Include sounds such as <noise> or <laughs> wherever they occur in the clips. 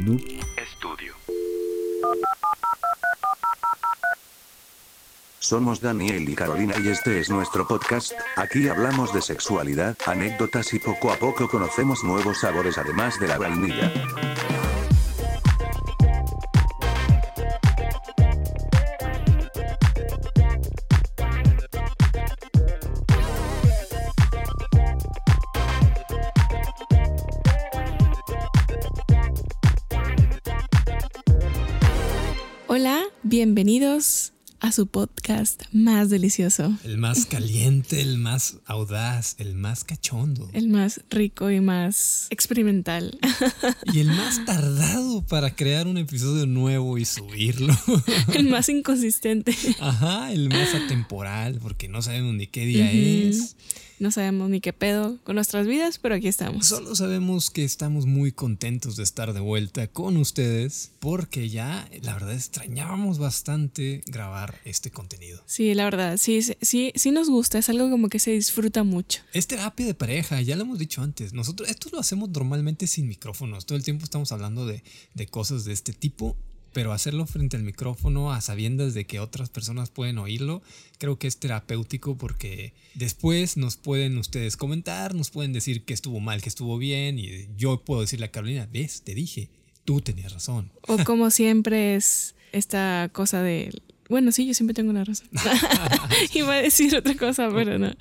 Noob Studio. Somos Daniel y Carolina y este es nuestro podcast. Aquí hablamos de sexualidad, anécdotas y poco a poco conocemos nuevos sabores además de la vainilla. A su podcast más delicioso, El más caliente, el más audaz, el más cachondo. el más rico y más experimental. Y el más tardado para crear un episodio nuevo y subirlo. <laughs> el más inconsistente. Ajá, el más atemporal, porque no sabemos ni qué día Ujú. es. No sabemos ni qué pedo con nuestras vidas, pero aquí estamos. Solo sabemos que estamos muy contentos de estar de vuelta con ustedes, porque ya, la verdad, extrañábamos bastante grabar este contenido. Sí, la verdad, sí, sí, sí, nos gusta, es algo como que se disfruta mucho. Es terapia de pareja, ya lo hemos dicho antes. Nosotros esto lo hacemos normalmente sin micrófonos. Todo el tiempo estamos hablando de, de cosas de este tipo, pero hacerlo frente al micrófono a sabiendas de que otras personas pueden oírlo, creo que es terapéutico porque después nos pueden ustedes comentar, nos pueden decir que estuvo mal, que estuvo bien, y yo puedo decirle a Carolina, ves, te dije, tú tenías razón. O como siempre es esta cosa de... Bueno, sí, yo siempre tengo la razón. <laughs> <laughs> Iba a decir otra cosa, pero no.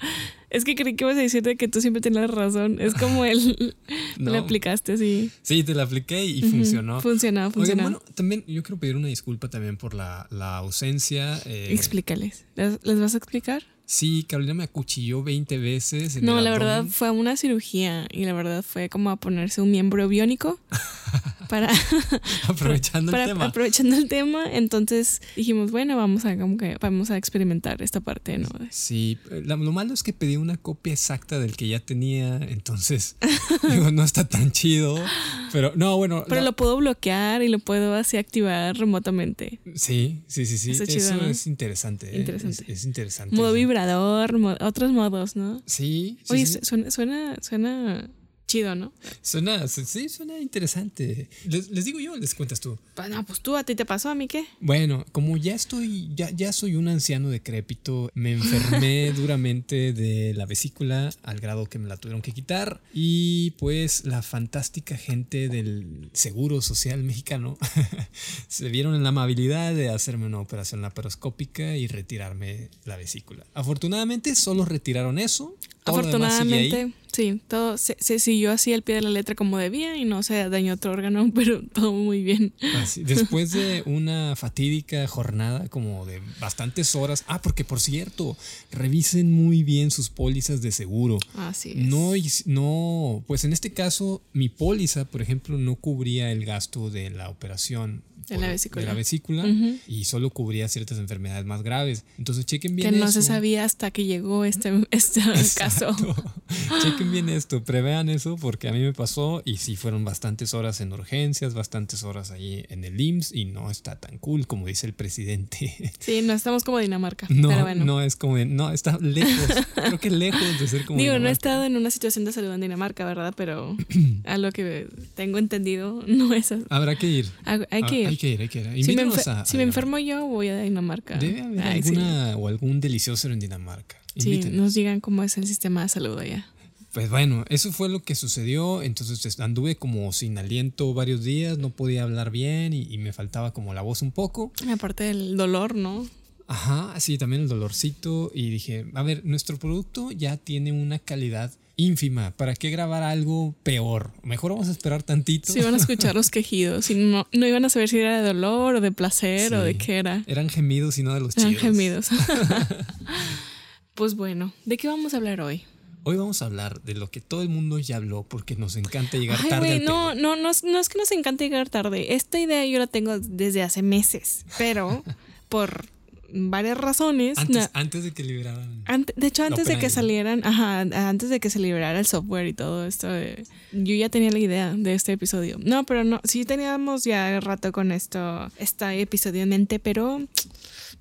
Es que creí que ibas a decir de que tú siempre tenías razón. Es como el... <laughs> No. Le aplicaste así. Sí, te la apliqué y funcionó. Funcionó, Oigan, funcionó. bueno, también yo quiero pedir una disculpa también por la, la ausencia. eh, Explícales. ¿Les, les vas a explicar? Sí, Carolina me acuchilló 20 veces. en No, el la verdad fue una cirugía y la verdad fue como a ponerse un miembro biónico <laughs> para, <laughs> Aprovechando para- el tema. aprovechando el tema. Entonces dijimos, bueno, vamos a como que vamos a experimentar esta parte, ¿no? Sí, lo malo es que pedí una copia exacta del que ya tenía, entonces <laughs> digo, no está tan chido. Pero no, bueno. Pero la- lo puedo bloquear y lo puedo así activar remotamente. Sí, sí, sí, sí. Eso chido, ¿no? es interesante. ¿eh? Interesante. Es, es interesante. Modo Sí. Vibrador, mo- otros modos, ¿no? Sí, sí, Oye, sí. suena, suena, suena chido, ¿no? Suena, sí, suena interesante. Les, les digo yo, les cuentas tú. Pues no, pues tú, a ti te pasó, a mí qué. Bueno, como ya estoy, ya, ya soy un anciano decrépito, me enfermé <laughs> duramente de la vesícula al grado que me la tuvieron que quitar y pues la fantástica gente del Seguro Social Mexicano <laughs> se vieron en la amabilidad de hacerme una operación laparoscópica y retirarme la vesícula. Afortunadamente solo retiraron eso. Todo. Afortunadamente, sí, todo se, se siguió así al pie de la letra como debía y no se dañó otro órgano, <laughs> pero todo muy bien. Así, después de una fatídica jornada como de bastantes horas. Ah, porque por cierto, revisen muy bien sus pólizas de seguro. Así es. No, no, pues en este caso, mi póliza, por ejemplo, no cubría el gasto de la operación por- la vesícula. de la vesícula y solo cubría ciertas enfermedades más graves. Entonces, chequen bien que no eso. se sabía hasta que llegó este, <laughs> este caso. <laughs> Chequen bien esto, prevean eso porque a mí me pasó y sí fueron bastantes horas en urgencias, bastantes horas ahí en el IMSS y no está tan cool como dice el presidente. <laughs> Sí, no estamos como Dinamarca. No, pero bueno. no es como, no, está lejos, creo que lejos de ser como Digo, no he estado en una situación de salud en Dinamarca, ¿verdad? Pero <clears throat> a lo que tengo entendido, no es así. Habrá que ir. Hay, hay Ah, que ir. Hay que ir, hay que ir. si me, a- a si me enfermo yo, voy a Dinamarca. Debe haber Ay, sí. alguna o algún delicioso en Dinamarca. Sí, nos digan cómo es el sistema de salud allá. Pues bueno, eso fue lo que sucedió. Entonces es- anduve como sin aliento varios días, no podía hablar bien y, y me faltaba como la voz un poco. Aparte del dolor, ¿no? Ajá, sí, también el dolorcito. Y dije, a ver, nuestro producto ya tiene una calidad ínfima. ¿Para qué grabar algo peor? Mejor vamos a esperar tantito. Si iban a <laughs> escuchar los quejidos y no, no iban a saber si era de dolor o de placer o Sí. de qué era. Eran gemidos y no de los Eran chidos. gemidos. <laughs> <laughs> pues bueno, ¿de qué vamos a hablar hoy? Hoy vamos a hablar de lo que todo el mundo ya habló porque nos encanta llegar Ay, tarde. al no, no, no, es- no es que nos encante llegar tarde. Esta idea yo la tengo desde hace meses, pero por varias razones. Antes, no- antes de que liberaran. ante- de hecho, antes de que salieran, ajá, antes de que se liberara el software y todo esto, de- yo ya tenía la idea de este episodio. No, pero no, sí teníamos ya rato con esto, este episodio en mente, pero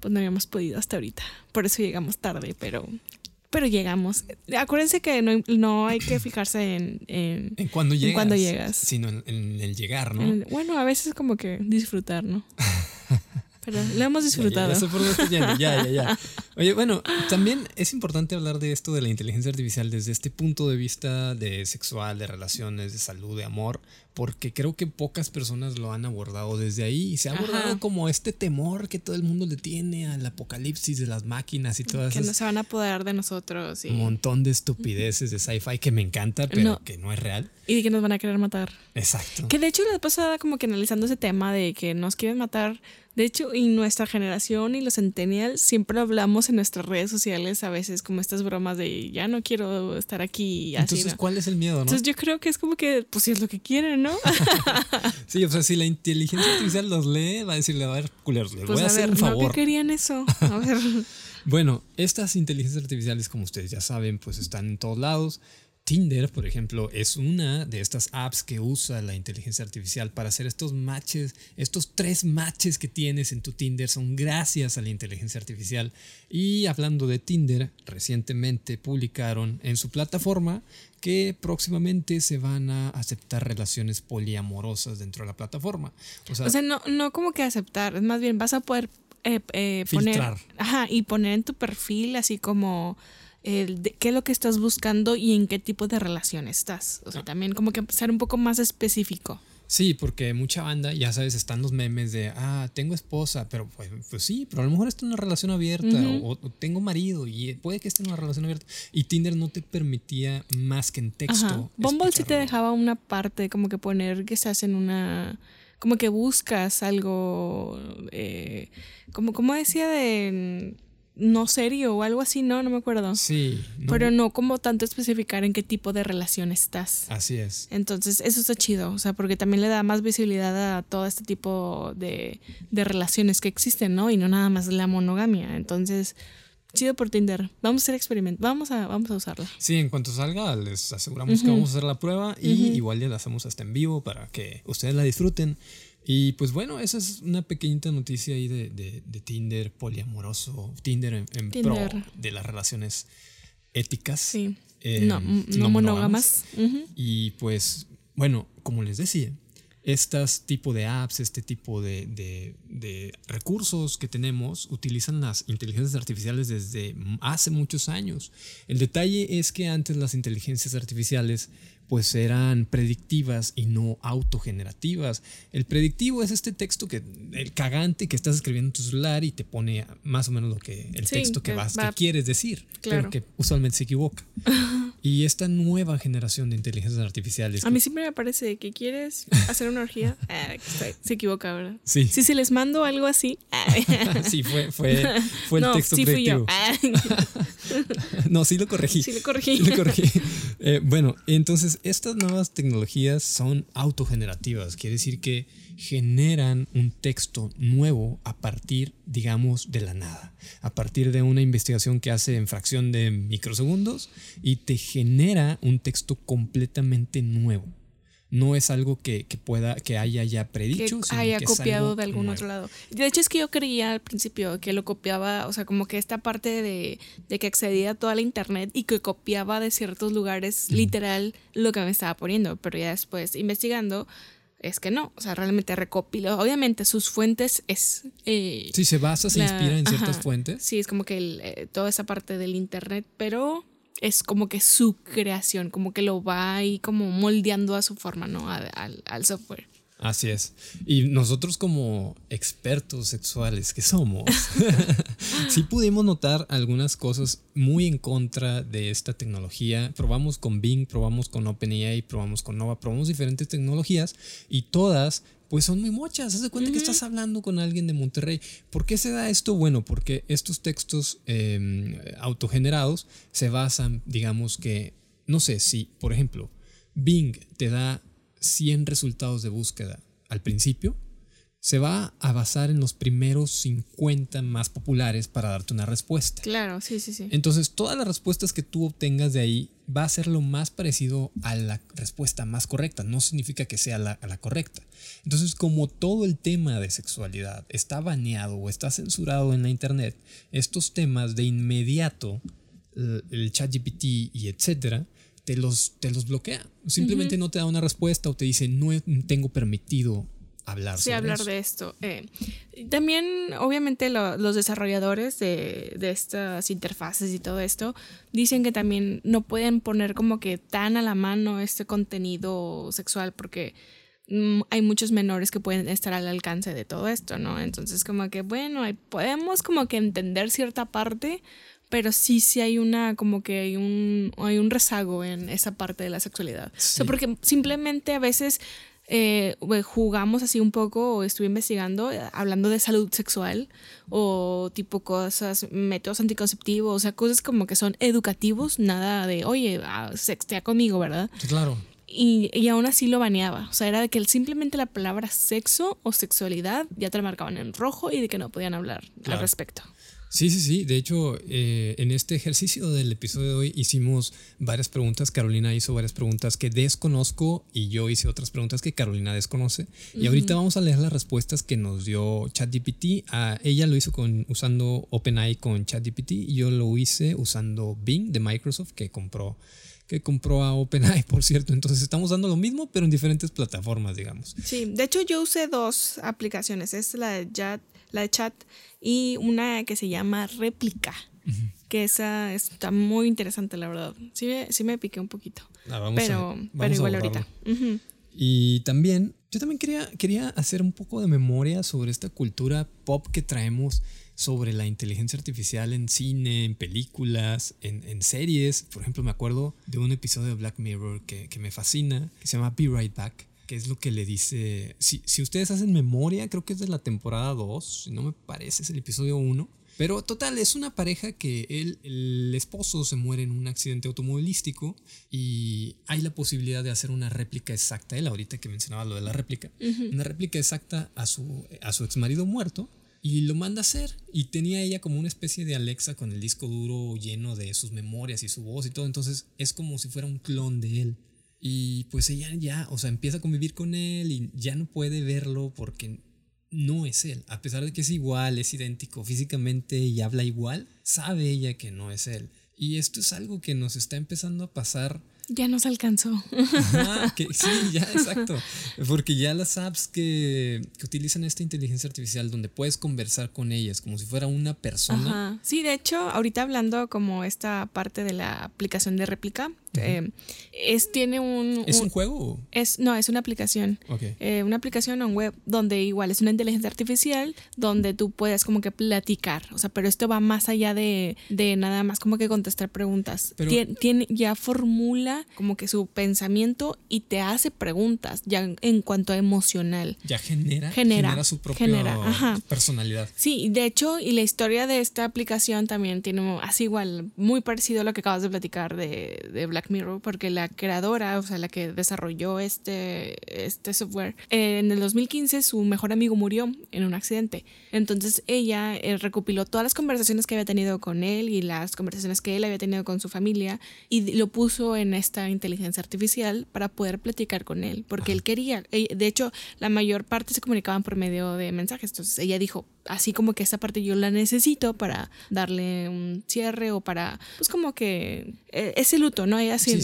pues no habíamos podido hasta ahorita. Por eso llegamos tarde, pero pero llegamos. Acuérdense que no, no hay que fijarse en, en, En cuando llegas. cuando llegas. Sino en, en el llegar, ¿no? en- bueno, a veces como que disfrutar, ¿no? <laughs> Pero lo hemos disfrutado. Ya, ya sé por dónde estoy yendo, ya, ya, ya. <laughs> Oye, bueno, también es importante hablar de esto de la inteligencia artificial desde este punto de vista de sexual, de relaciones, de salud, de amor, porque creo que pocas personas lo han abordado desde ahí y se ha Ajá. abordado como este temor que todo el mundo le tiene al apocalipsis de las máquinas y todas que no se van a apoderar de nosotros y, un montón de estupideces de sci-fi que me encanta, pero No. que no es real. y de que nos van a querer matar. Exacto. Que de hecho la pasada como que analizando ese tema de que nos quieren matar. De hecho, y nuestra generación y los centennials siempre hablamos en nuestras redes sociales a veces como estas bromas de ya no quiero estar aquí así. Entonces, ¿no? ¿cuál es el miedo, no? Entonces yo creo que es como que, pues si es lo que quieren, ¿no? <laughs> sí, o sea, si la inteligencia artificial los lee, va a decirle, a ver, culeros, les Pues voy a, a hacer ver, un ¿no favor. que querían eso? A ver. <laughs> Bueno, estas inteligencias artificiales, como ustedes ya saben, pues están en todos lados. Tinder, por ejemplo, es una de estas apps que usa la inteligencia artificial para hacer estos matches. Estos tres matches que tienes en tu Tinder son gracias a la inteligencia artificial. Y hablando de Tinder, recientemente publicaron en su plataforma que próximamente se van a aceptar relaciones poliamorosas dentro de la plataforma. O sea, O sea, no, no como que aceptar, más bien vas a poder eh, eh, poner, Filtrar. ajá, y poner en tu perfil así como el de- qué es lo que estás buscando y en qué tipo de relación estás. Ah. O sea, también como que ser un poco más específico. Sí, porque mucha banda, ya sabes, están los memes de, ah, tengo esposa, pero pues, pues sí, pero a lo mejor está en una relación abierta, o, o tengo marido y puede que esté en una relación abierta. Y Tinder no te permitía más que en texto. Ajá. Bumble sí te dejaba una parte como que poner que estás en una como que buscas algo eh, como como decía de no serio o algo así, no, no me acuerdo. Sí, no, Pero no como tanto especificar en qué tipo de relación estás. así es. Entonces, eso está chido, o sea, porque también le da más visibilidad a todo este tipo de, de relaciones que existen, ¿no? Y no nada más la monogamia. Entonces, chido por Tinder. Vamos a hacer experimento, vamos a, vamos a usarla. Sí, en cuanto salga, les aseguramos que vamos a hacer la prueba y igual ya la hacemos hasta en vivo para que ustedes la disfruten. Y pues bueno, esa es una pequeñita noticia ahí de, de- de Tinder poliamoroso, Tinder en, en pro de las relaciones éticas. Sí. eh, no, no, monógamas. Y pues, bueno, como les decía, estas tipo de apps, este tipo de, de- de recursos que tenemos, utilizan las inteligencias artificiales desde hace muchos años. El detalle es que antes las inteligencias artificiales pues eran predictivas y no autogenerativas. El predictivo es este texto que el cagante que estás escribiendo en tu celular y te pone más o menos lo que el Sí, texto que que vas va- que quieres decir, Claro. pero que usualmente se equivoca. y esta nueva generación de inteligencias artificiales A mí siempre me parece que quieres hacer una orgía. <laughs> Ah, se- equivoca, ¿verdad? Sí. Sí, si les mando algo así. ah, <laughs> sí, fue, fue, fue el no, texto sí fui yo. predictivo. Ah, <laughs> No, sí lo corregí. sí, le corregí. Sí lo corregí. Eh, bueno, entonces estas nuevas tecnologías son autogenerativas, quiere decir que generan un texto nuevo a partir, digamos, de la nada, a partir de una investigación que hace en fracción de microsegundos y te genera un texto completamente nuevo. No es algo que, que pueda, que haya ya que predicho, sino haya que copiado de algún nuevo. otro lado. De hecho, es que yo creía al principio que lo copiaba, o sea, como que esta parte de, de que accedía a toda la internet y que copiaba de ciertos lugares literal lo que me estaba poniendo, pero ya después investigando es que no, o sea, realmente recopiló. Obviamente sus fuentes es... eh, Sí, se basa, se la- inspira en ciertas ajá. fuentes. Sí, es como que el, eh, toda esa parte del internet, pero es como que su creación, como que lo va ahí como moldeando a su forma, ¿no? A- al, al software. Así es. Y nosotros como expertos sexuales que somos, <laughs> sí pudimos notar algunas cosas muy en contra de esta tecnología. Probamos con Bing, probamos con OpenAI, probamos con Nova, probamos diferentes tecnologías y todas pues son muy mochas. Haz de cuenta que estás hablando con alguien de Monterrey. ¿Por qué se da esto? Bueno, porque estos textos eh, autogenerados se basan, digamos que, no sé, si, por ejemplo, Bing te da 100 resultados de búsqueda al principio, se va a basar en los primeros 50 más populares para darte una respuesta. Claro, sí, sí, sí. Entonces, todas las respuestas que tú obtengas de ahí va a ser lo más parecido a la respuesta más correcta. No significa que sea la, la correcta. Entonces, como todo el tema de sexualidad está baneado o está censurado en la internet, estos temas de inmediato el, el chat GPT y etcétera, te los, te los bloquea. Simplemente no te da una respuesta o te dice, no tengo permitido hablar. Sí, hablar de esto. Eh, también, obviamente, los desarrolladores de, de, estas interfaces y todo esto dicen que también no pueden poner como que tan a la mano este contenido sexual porque mm, hay muchos menores que pueden estar al alcance de todo esto, ¿no? Entonces, como que, bueno, podemos como que entender cierta parte, pero sí, sí hay una, como que hay un, hay un rezago en esa parte de la sexualidad. O sea, porque simplemente a veces eh, jugamos así un poco o estuve investigando, eh, hablando de salud sexual o tipo cosas, métodos anticonceptivos, o sea, cosas como que son educativos, nada de, oye, ah, sextea conmigo, ¿verdad? claro. Y, y, aún así lo baneaba. O sea, era de que simplemente la palabra sexo o sexualidad ya te la marcaban en rojo y de que no podían hablar al respecto. Sí, sí, sí. De hecho, eh, en este ejercicio del episodio de hoy hicimos varias preguntas. Carolina hizo varias preguntas que desconozco y yo hice otras preguntas que Carolina desconoce. Y ahorita vamos a leer las respuestas que nos dio ChatGPT. Ah, ella lo hizo con, usando OpenAI con ChatGPT y yo lo hice usando Bing de Microsoft que compró que compró a OpenAI, <laughs> por cierto. Entonces estamos dando lo mismo, pero en diferentes plataformas, digamos. Sí, de hecho yo usé dos aplicaciones. Es la de Chat, la de Chat y una que se llama Réplica, que esa está muy interesante, la verdad. Sí, sí me piqué un poquito. Ah, pero, pero igual ahorita. Y también, yo también quería, quería hacer un poco de memoria sobre esta cultura pop que traemos sobre la inteligencia artificial en cine, en películas, en, en, series. Por ejemplo, me acuerdo de un episodio de Black Mirror que, que me fascina, que se llama Be Right Back, que es lo que le dice, si, si ustedes hacen memoria, creo que es de la temporada 2, si no me parece, es el episodio 1. Pero total, es una pareja que él, el esposo se muere en un accidente automovilístico y hay la posibilidad de hacer una réplica exacta, él ahorita que mencionaba lo de la réplica, una réplica exacta a su, a su ex marido muerto y lo manda a hacer. Y tenía ella como una especie de Alexa con el disco duro lleno de sus memorias y su voz y todo, entonces es como si fuera un clon de él. Y pues ella ya, o sea, empieza a convivir con él y ya no puede verlo porque no es él. A pesar de que es igual, es idéntico físicamente y habla igual, sabe ella que no es él. Y esto es algo que nos está empezando a pasar ya nos alcanzó. <laughs> sí, ya, exacto. Porque ya las apps que, que, utilizan esta inteligencia artificial donde puedes conversar con ellas como si fuera una persona. Sí, de hecho, ahorita hablando como esta parte de la aplicación de réplica, eh, es, tiene un... ¿Es un, juego? Es, no, es una aplicación. Eh, una aplicación en web donde igual es una inteligencia artificial donde tú puedes como que platicar. O sea, pero esto va más allá de, de nada más como que contestar preguntas. tiene, ya formula como que su pensamiento y te hace preguntas ya en cuanto a emocional. Ya genera, genera, su propia personalidad. Sí, de hecho, y la historia de esta aplicación también tiene así igual, muy parecido a lo que acabas de platicar de, de Black Mirror, porque la creadora, o sea, la que desarrolló este, este software, en el 2015 su mejor amigo murió en un accidente. Entonces ella eh, recopiló todas las conversaciones que había tenido con él y las conversaciones que él había tenido con su familia y lo puso en esta inteligencia artificial para poder platicar con él, porque él quería. De hecho, la mayor parte se comunicaban por medio de mensajes. Entonces ella dijo, así como que esta parte yo la necesito para darle un cierre o para, pues como que eh, ese luto, ¿no? así,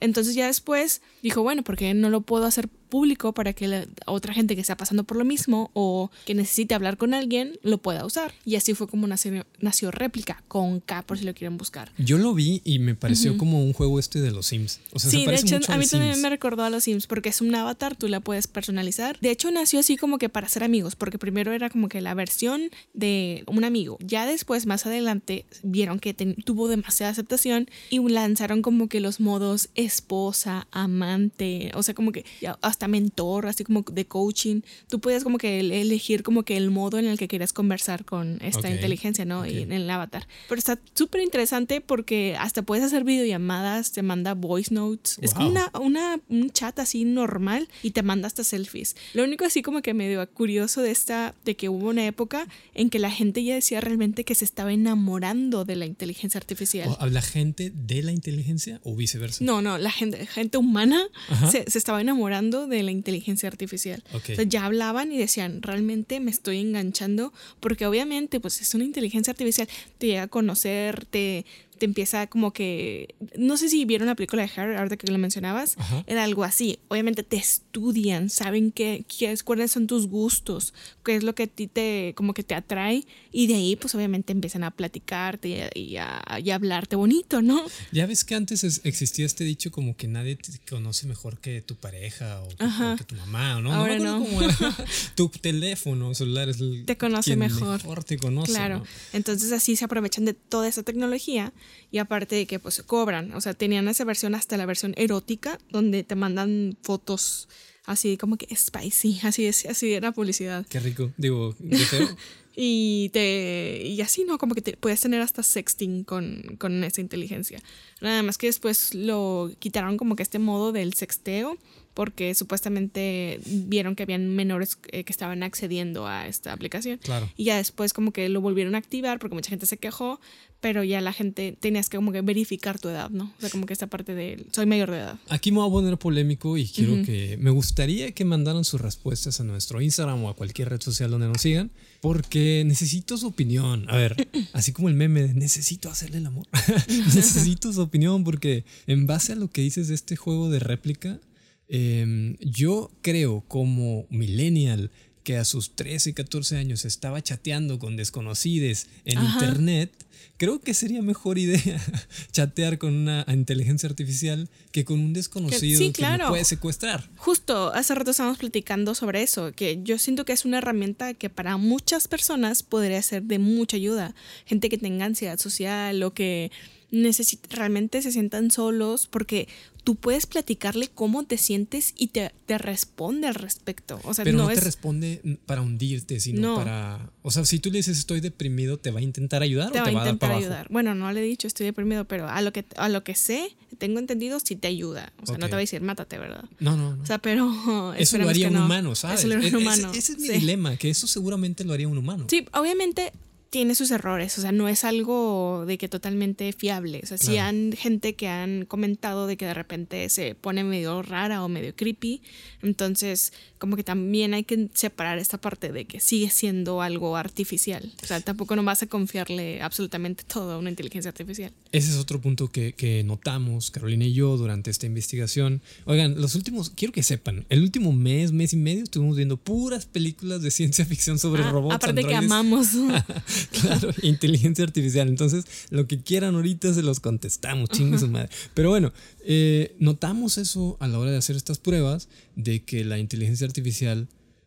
entonces ya después dijo, bueno, porque no lo puedo hacer público para que la otra gente que está pasando por lo mismo o que necesite hablar con alguien lo pueda usar. Y así fue como nació, nació réplica con K por si lo quieren buscar. Yo lo vi y me pareció como un juego este de los Sims. O sea, sí, de hecho a mí también me recordó a los Sims porque es un avatar, tú la puedes personalizar. De hecho nació así como que para ser amigos, porque primero era como que la versión de un amigo. Ya después, más adelante, vieron que tuvo demasiada aceptación y lanzaron como que los modos esposa, amante, o sea, como que hasta mentor, así como de coaching. Tú puedes como que elegir como que el modo en el que quieras conversar con esta inteligencia, ¿no? Y en el avatar. Pero está súper interesante porque hasta puedes hacer videollamadas, te manda voice notes. Es como una, una, un chat así normal y te manda hasta selfies. Lo único así como que me dio curioso de esta, de que hubo una época en que la gente ya decía realmente que se estaba enamorando de la inteligencia artificial. ¿Habla gente de la inteligencia o viceversa? No, no, la gente, gente humana se, se, estaba enamorando de la inteligencia artificial. ya hablaban y decían, realmente me estoy enganchando porque obviamente pues es una inteligencia artificial, te llega a conocer, te, te empieza como que, no sé si vieron la película de Harry, ahorita que lo mencionabas, Ajá. era algo así. Obviamente te estudian, saben qué, qué es, cuáles son tus gustos, qué es lo que a ti te, como que te atrae, y de ahí pues obviamente empiezan a platicarte y a, y a- y a hablarte bonito, ¿no? Ya ves que antes es- existía este dicho como que nadie te conoce mejor que tu pareja o, que- Ajá. o que tu mamá, ¿o ¿no? Ahora no. cómo era. <laughs> tu teléfono celular es el Te conoce quien mejor. te conoce. Claro. ¿no? Entonces así se aprovechan de toda esa tecnología y aparte de que pues cobran, o sea, tenían esa versión hasta la versión erótica donde te mandan fotos así como que spicy, así es, así era publicidad. Qué rico. Digo, feo. <laughs> Y te y así no, como que te puedes tener hasta sexting con, con esa inteligencia. Nada más que después lo quitaron como que este modo del sexteo porque supuestamente vieron que habían menores eh, que estaban accediendo a esta aplicación. Claro. Y ya después como que lo volvieron a activar porque mucha gente se quejó, pero ya la gente tenías que como que verificar tu edad, ¿no? O sea, como que esta parte de soy mayor de edad. Aquí me voy a poner polémico y quiero que me gustaría que mandaran sus respuestas a nuestro Instagram o a cualquier red social donde nos sigan, porque necesito su opinión. A ver, <laughs> así como el meme de necesito hacerle el amor. <laughs> necesito su opinión porque en base a lo que dices de este juego de réplica, eh, yo creo como millennial que a sus 13, 14 años estaba chateando con desconocidos en Ajá. internet, creo que sería mejor idea <laughs> chatear con una inteligencia artificial que con un desconocido sí, que claro. puede secuestrar. Justo hace rato estábamos platicando sobre eso, que yo siento que es una herramienta que para muchas personas podría ser de mucha ayuda. Gente que tenga ansiedad social o que necesite, realmente se sientan solos, porque tú puedes platicarle cómo te sientes y te, te responde al respecto. O sea, Pero no, no, te es... responde para hundirte, sino No. para... O sea, si tú le dices estoy deprimido, ¿te va a intentar ayudar te o va te va a dar intentar para abajo? ayudar. Bueno, no le he dicho, estoy deprimido, pero a lo que, a lo que sé, tengo entendido, sí te ayuda. O sea, no te va a decir, mátate, ¿verdad? No, no, no. O sea, pero... eso lo <laughs> haría que un no. humano, ¿sabes? Eso lo haría un E- ese- humano. Ese, es mi sí. dilema, que eso seguramente lo haría un humano. Sí, obviamente tiene sus errores, o sea, no es algo de que totalmente fiable. O sea, sí Claro. han gente que han comentado de que de repente se pone medio rara o medio creepy. Entonces, como que también hay que separar esta parte de que sigue siendo algo artificial. O sea, tampoco no vas a confiarle absolutamente todo a una inteligencia artificial. Ese es otro punto que, que notamos, Carolina y yo, durante esta investigación. Oigan, los últimos, quiero que sepan, el último mes, mes y medio, estuvimos viendo puras películas de ciencia ficción sobre Ah, robots. aparte que androides. amamos. <laughs> claro, inteligencia artificial. Entonces, lo que quieran ahorita se los contestamos, chingue su madre. Pero bueno, eh, notamos eso a la hora de hacer estas pruebas, de que la inteligencia artificial,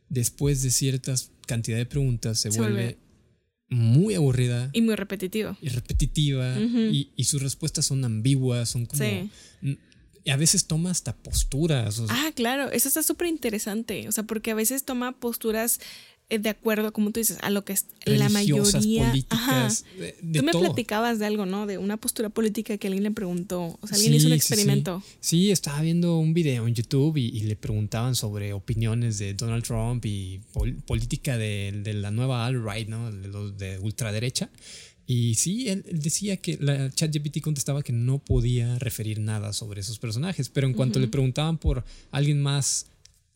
después de ciertas cantidad de preguntas, se, Se vuelve, vuelve- muy aburrida y muy repetitivo. y repetitiva y, y sus respuestas son ambiguas, son como... Sí. a veces toma hasta posturas. o sea, Ah, claro, eso está súper interesante. O sea, porque a veces toma posturas de acuerdo, como tú dices, a lo que es la mayoría. políticas, Ajá. de, de Tú me todo. platicabas de algo, ¿no? De una postura política que alguien le preguntó. O sea, alguien hizo Sí, un sí, experimento. Sí, Sí, estaba viendo un video en YouTube y, y le preguntaban sobre opiniones de Donald Trump y pol- política de, de la nueva alt-right, ¿no? De los de ultraderecha. Y sí, él, él decía que la ChatGPT contestaba que no podía referir nada sobre esos personajes, pero en cuanto le preguntaban por alguien más,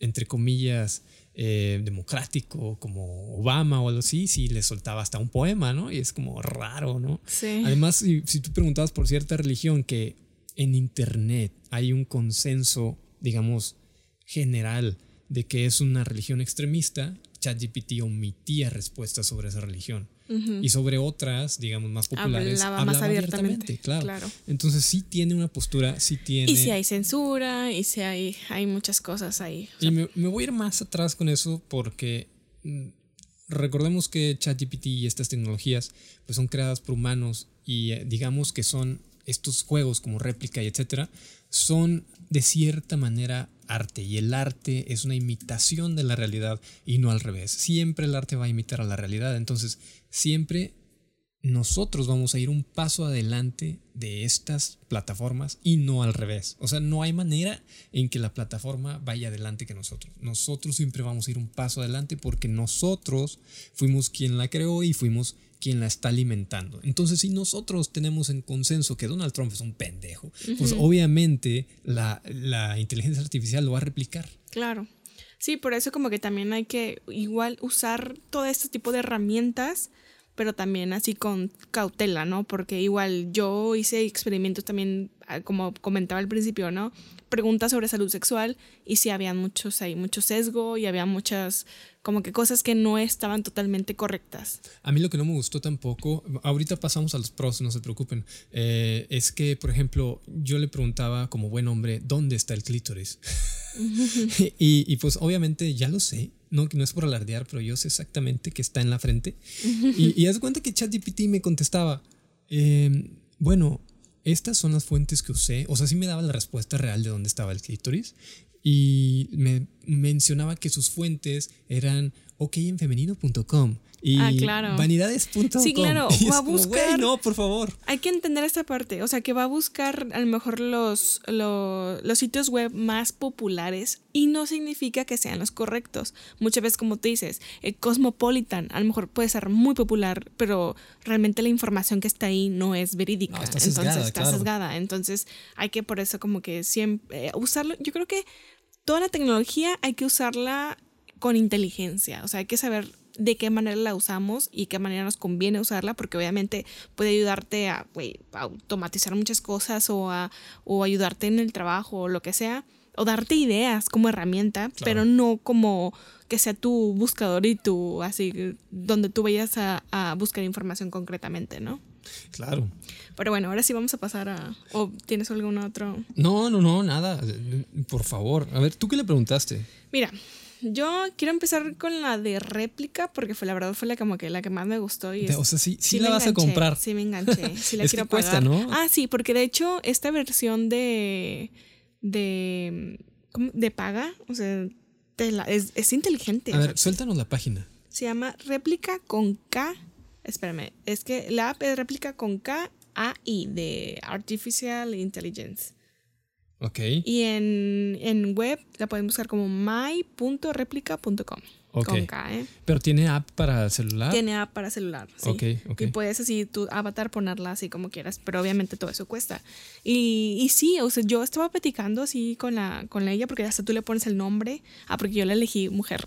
entre comillas, eh, democrático, como Obama o algo así, sí le soltaba hasta un poema, ¿no? Y es como raro, ¿no? Sí. Además, si, si tú preguntabas por cierta religión que en Internet hay un consenso, digamos, general de que es una religión extremista, ChatGPT omitía respuestas sobre esa religión. Y sobre otras, digamos, más populares, Hablaba más hablaba abiertamente, claro. claro. Entonces sí tiene una postura, sí tiene... Y si hay censura, y si hay, hay muchas cosas ahí. O sea, Y me, me voy a ir más atrás con eso porque mm, recordemos que ChatGPT y estas tecnologías pues son creadas por humanos y eh, digamos que son estos juegos como réplica y etcétera son de cierta manera arte y el arte es una imitación de la realidad y no al revés. Siempre el arte va a imitar a la realidad, entonces siempre nosotros vamos a ir un paso adelante de estas plataformas y no al revés. O sea, no hay manera en que la plataforma vaya adelante que nosotros. Nosotros siempre vamos a ir un paso adelante porque nosotros fuimos quien la creó y fuimos quien la está alimentando. Entonces, si nosotros tenemos en consenso que Donald Trump es un pendejo, pues obviamente la, la inteligencia artificial lo va a replicar. Claro. Sí, por eso como que también hay que igual usar todo este tipo de herramientas, pero también así con cautela, ¿no? Porque igual yo hice experimentos también, ah, como comentaba al principio, ¿no? Preguntas sobre salud sexual y sí había muchos ahí, mucho sesgo y había muchas como que cosas que no estaban totalmente correctas. A mí lo que no me gustó tampoco, ahorita pasamos a los pros, no se preocupen, eh, es que, por ejemplo, yo le preguntaba como buen hombre, ¿dónde está el clítoris? <laughs> y, y, pues obviamente ya lo sé, no, no es por alardear, pero yo sé exactamente que está en la frente. y, y haz cuenta que ChatGPT me contestaba, eh, bueno, estas son las fuentes que usé, o sea, sí me daba la respuesta real de dónde estaba el clítoris, y me mencionaba que sus fuentes eran okenfemenino.com y ah, claro. vanidades.com. Sí, claro, <laughs> va a buscar. no, por favor. Hay que entender esta parte. O sea, que va a buscar a lo mejor los, los, los, sitios web más populares y no significa que sean los correctos. Muchas veces, como te dices, el Cosmopolitan a lo mejor puede ser muy popular, pero realmente la información que está ahí no es verídica. está sesgada, Entonces, está claro. sesgada. Entonces, hay que por eso, como que siempre eh, usarlo. Yo creo que toda la tecnología hay que usarla con inteligencia. O sea, hay que saber de qué manera la usamos y qué manera nos conviene usarla, porque obviamente puede ayudarte a, wey, a automatizar muchas cosas o, a, o ayudarte en el trabajo o lo que sea, o darte ideas como herramienta, Claro. pero no como que sea tu buscador y tu, así, donde tú vayas a, a buscar información concretamente, ¿no? Claro. Pero bueno, ahora sí vamos a pasar a... ¿O tienes algún otro? No, no, no, nada. Por favor. A ver, ¿tú qué le preguntaste? Mira, yo quiero empezar con la de réplica porque fue la verdad fue la como que la que más me gustó y es- o sea, sí, sí, la vas a comprar. Sí me enganché, <laughs> sí la Es que quiero cuesta, pagar. ¿no? Ah, sí, porque de hecho esta versión de de ¿cómo? de paga, o sea, la- es, es inteligente. A ver, suéltanos la página. se llama réplica con K. Espérame, es que la app es réplica con K A I de Artificial Intelligence. Ok. Y en, en web la pueden buscar como my.replica.com. Ok. Con K, ¿eh? Pero tiene app para celular. Tiene app para celular. Sí. Ok, ok. Y puedes así tu avatar ponerla así como quieras, pero obviamente todo eso cuesta. Y, y sí, o sea, yo estaba platicando así con la con ella porque hasta tú le pones el nombre. Ah, porque yo le elegí mujer.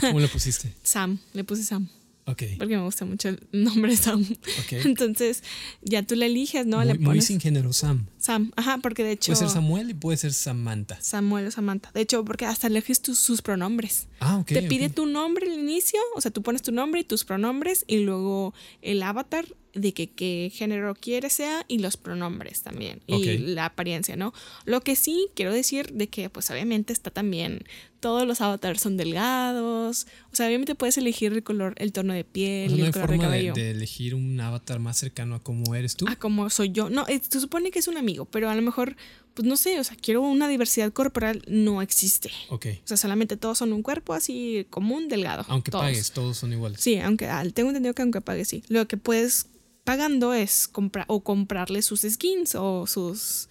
¿Cómo le pusiste? <laughs> Sam, le puse Sam. Ok. Porque me gusta mucho el <laughs> nombre Sam. Ok. Entonces, ya tú le eliges, ¿no? muy, le muy pones sin género, Sam. Sam. Ajá, porque de hecho. Puede ser Samuel y puede ser Samantha. Samuel o Samantha. De hecho, porque hasta eliges tus, sus pronombres. Ah, ok. Te pide tu nombre al inicio, o sea, tú pones tu nombre y tus pronombres y luego el avatar de que qué género quieres sea y los pronombres también y Ok. la apariencia, ¿no? Lo que sí quiero decir de que pues obviamente está también todos los avatars son delgados, o sea, obviamente puedes elegir el color, el tono de piel, y no el hay color forma de, cabello. de elegir un avatar más cercano a cómo eres tú. Ah, como soy yo. No, se supone que es un amigo, pero a lo mejor, pues no sé, o sea, quiero una diversidad corporal, no existe. Ok. O sea, solamente todos son un cuerpo así común, delgado. Aunque todos. pagues, todos son iguales. Sí, aunque ah, tengo entendido que aunque pagues, sí. Lo que puedes pagando es comprar o comprarle sus skins o sus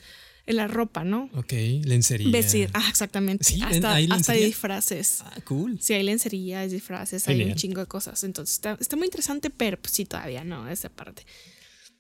en la ropa, ¿no? Ok, lencería. Vestir, ah, exactamente. Sí, hasta, ¿hay hasta lencería? disfraces. Ah, cool. Sí, hay lencería, hay disfraces, hay un chingo de cosas. Entonces está, está muy interesante, pero pues sí, todavía no, esa parte.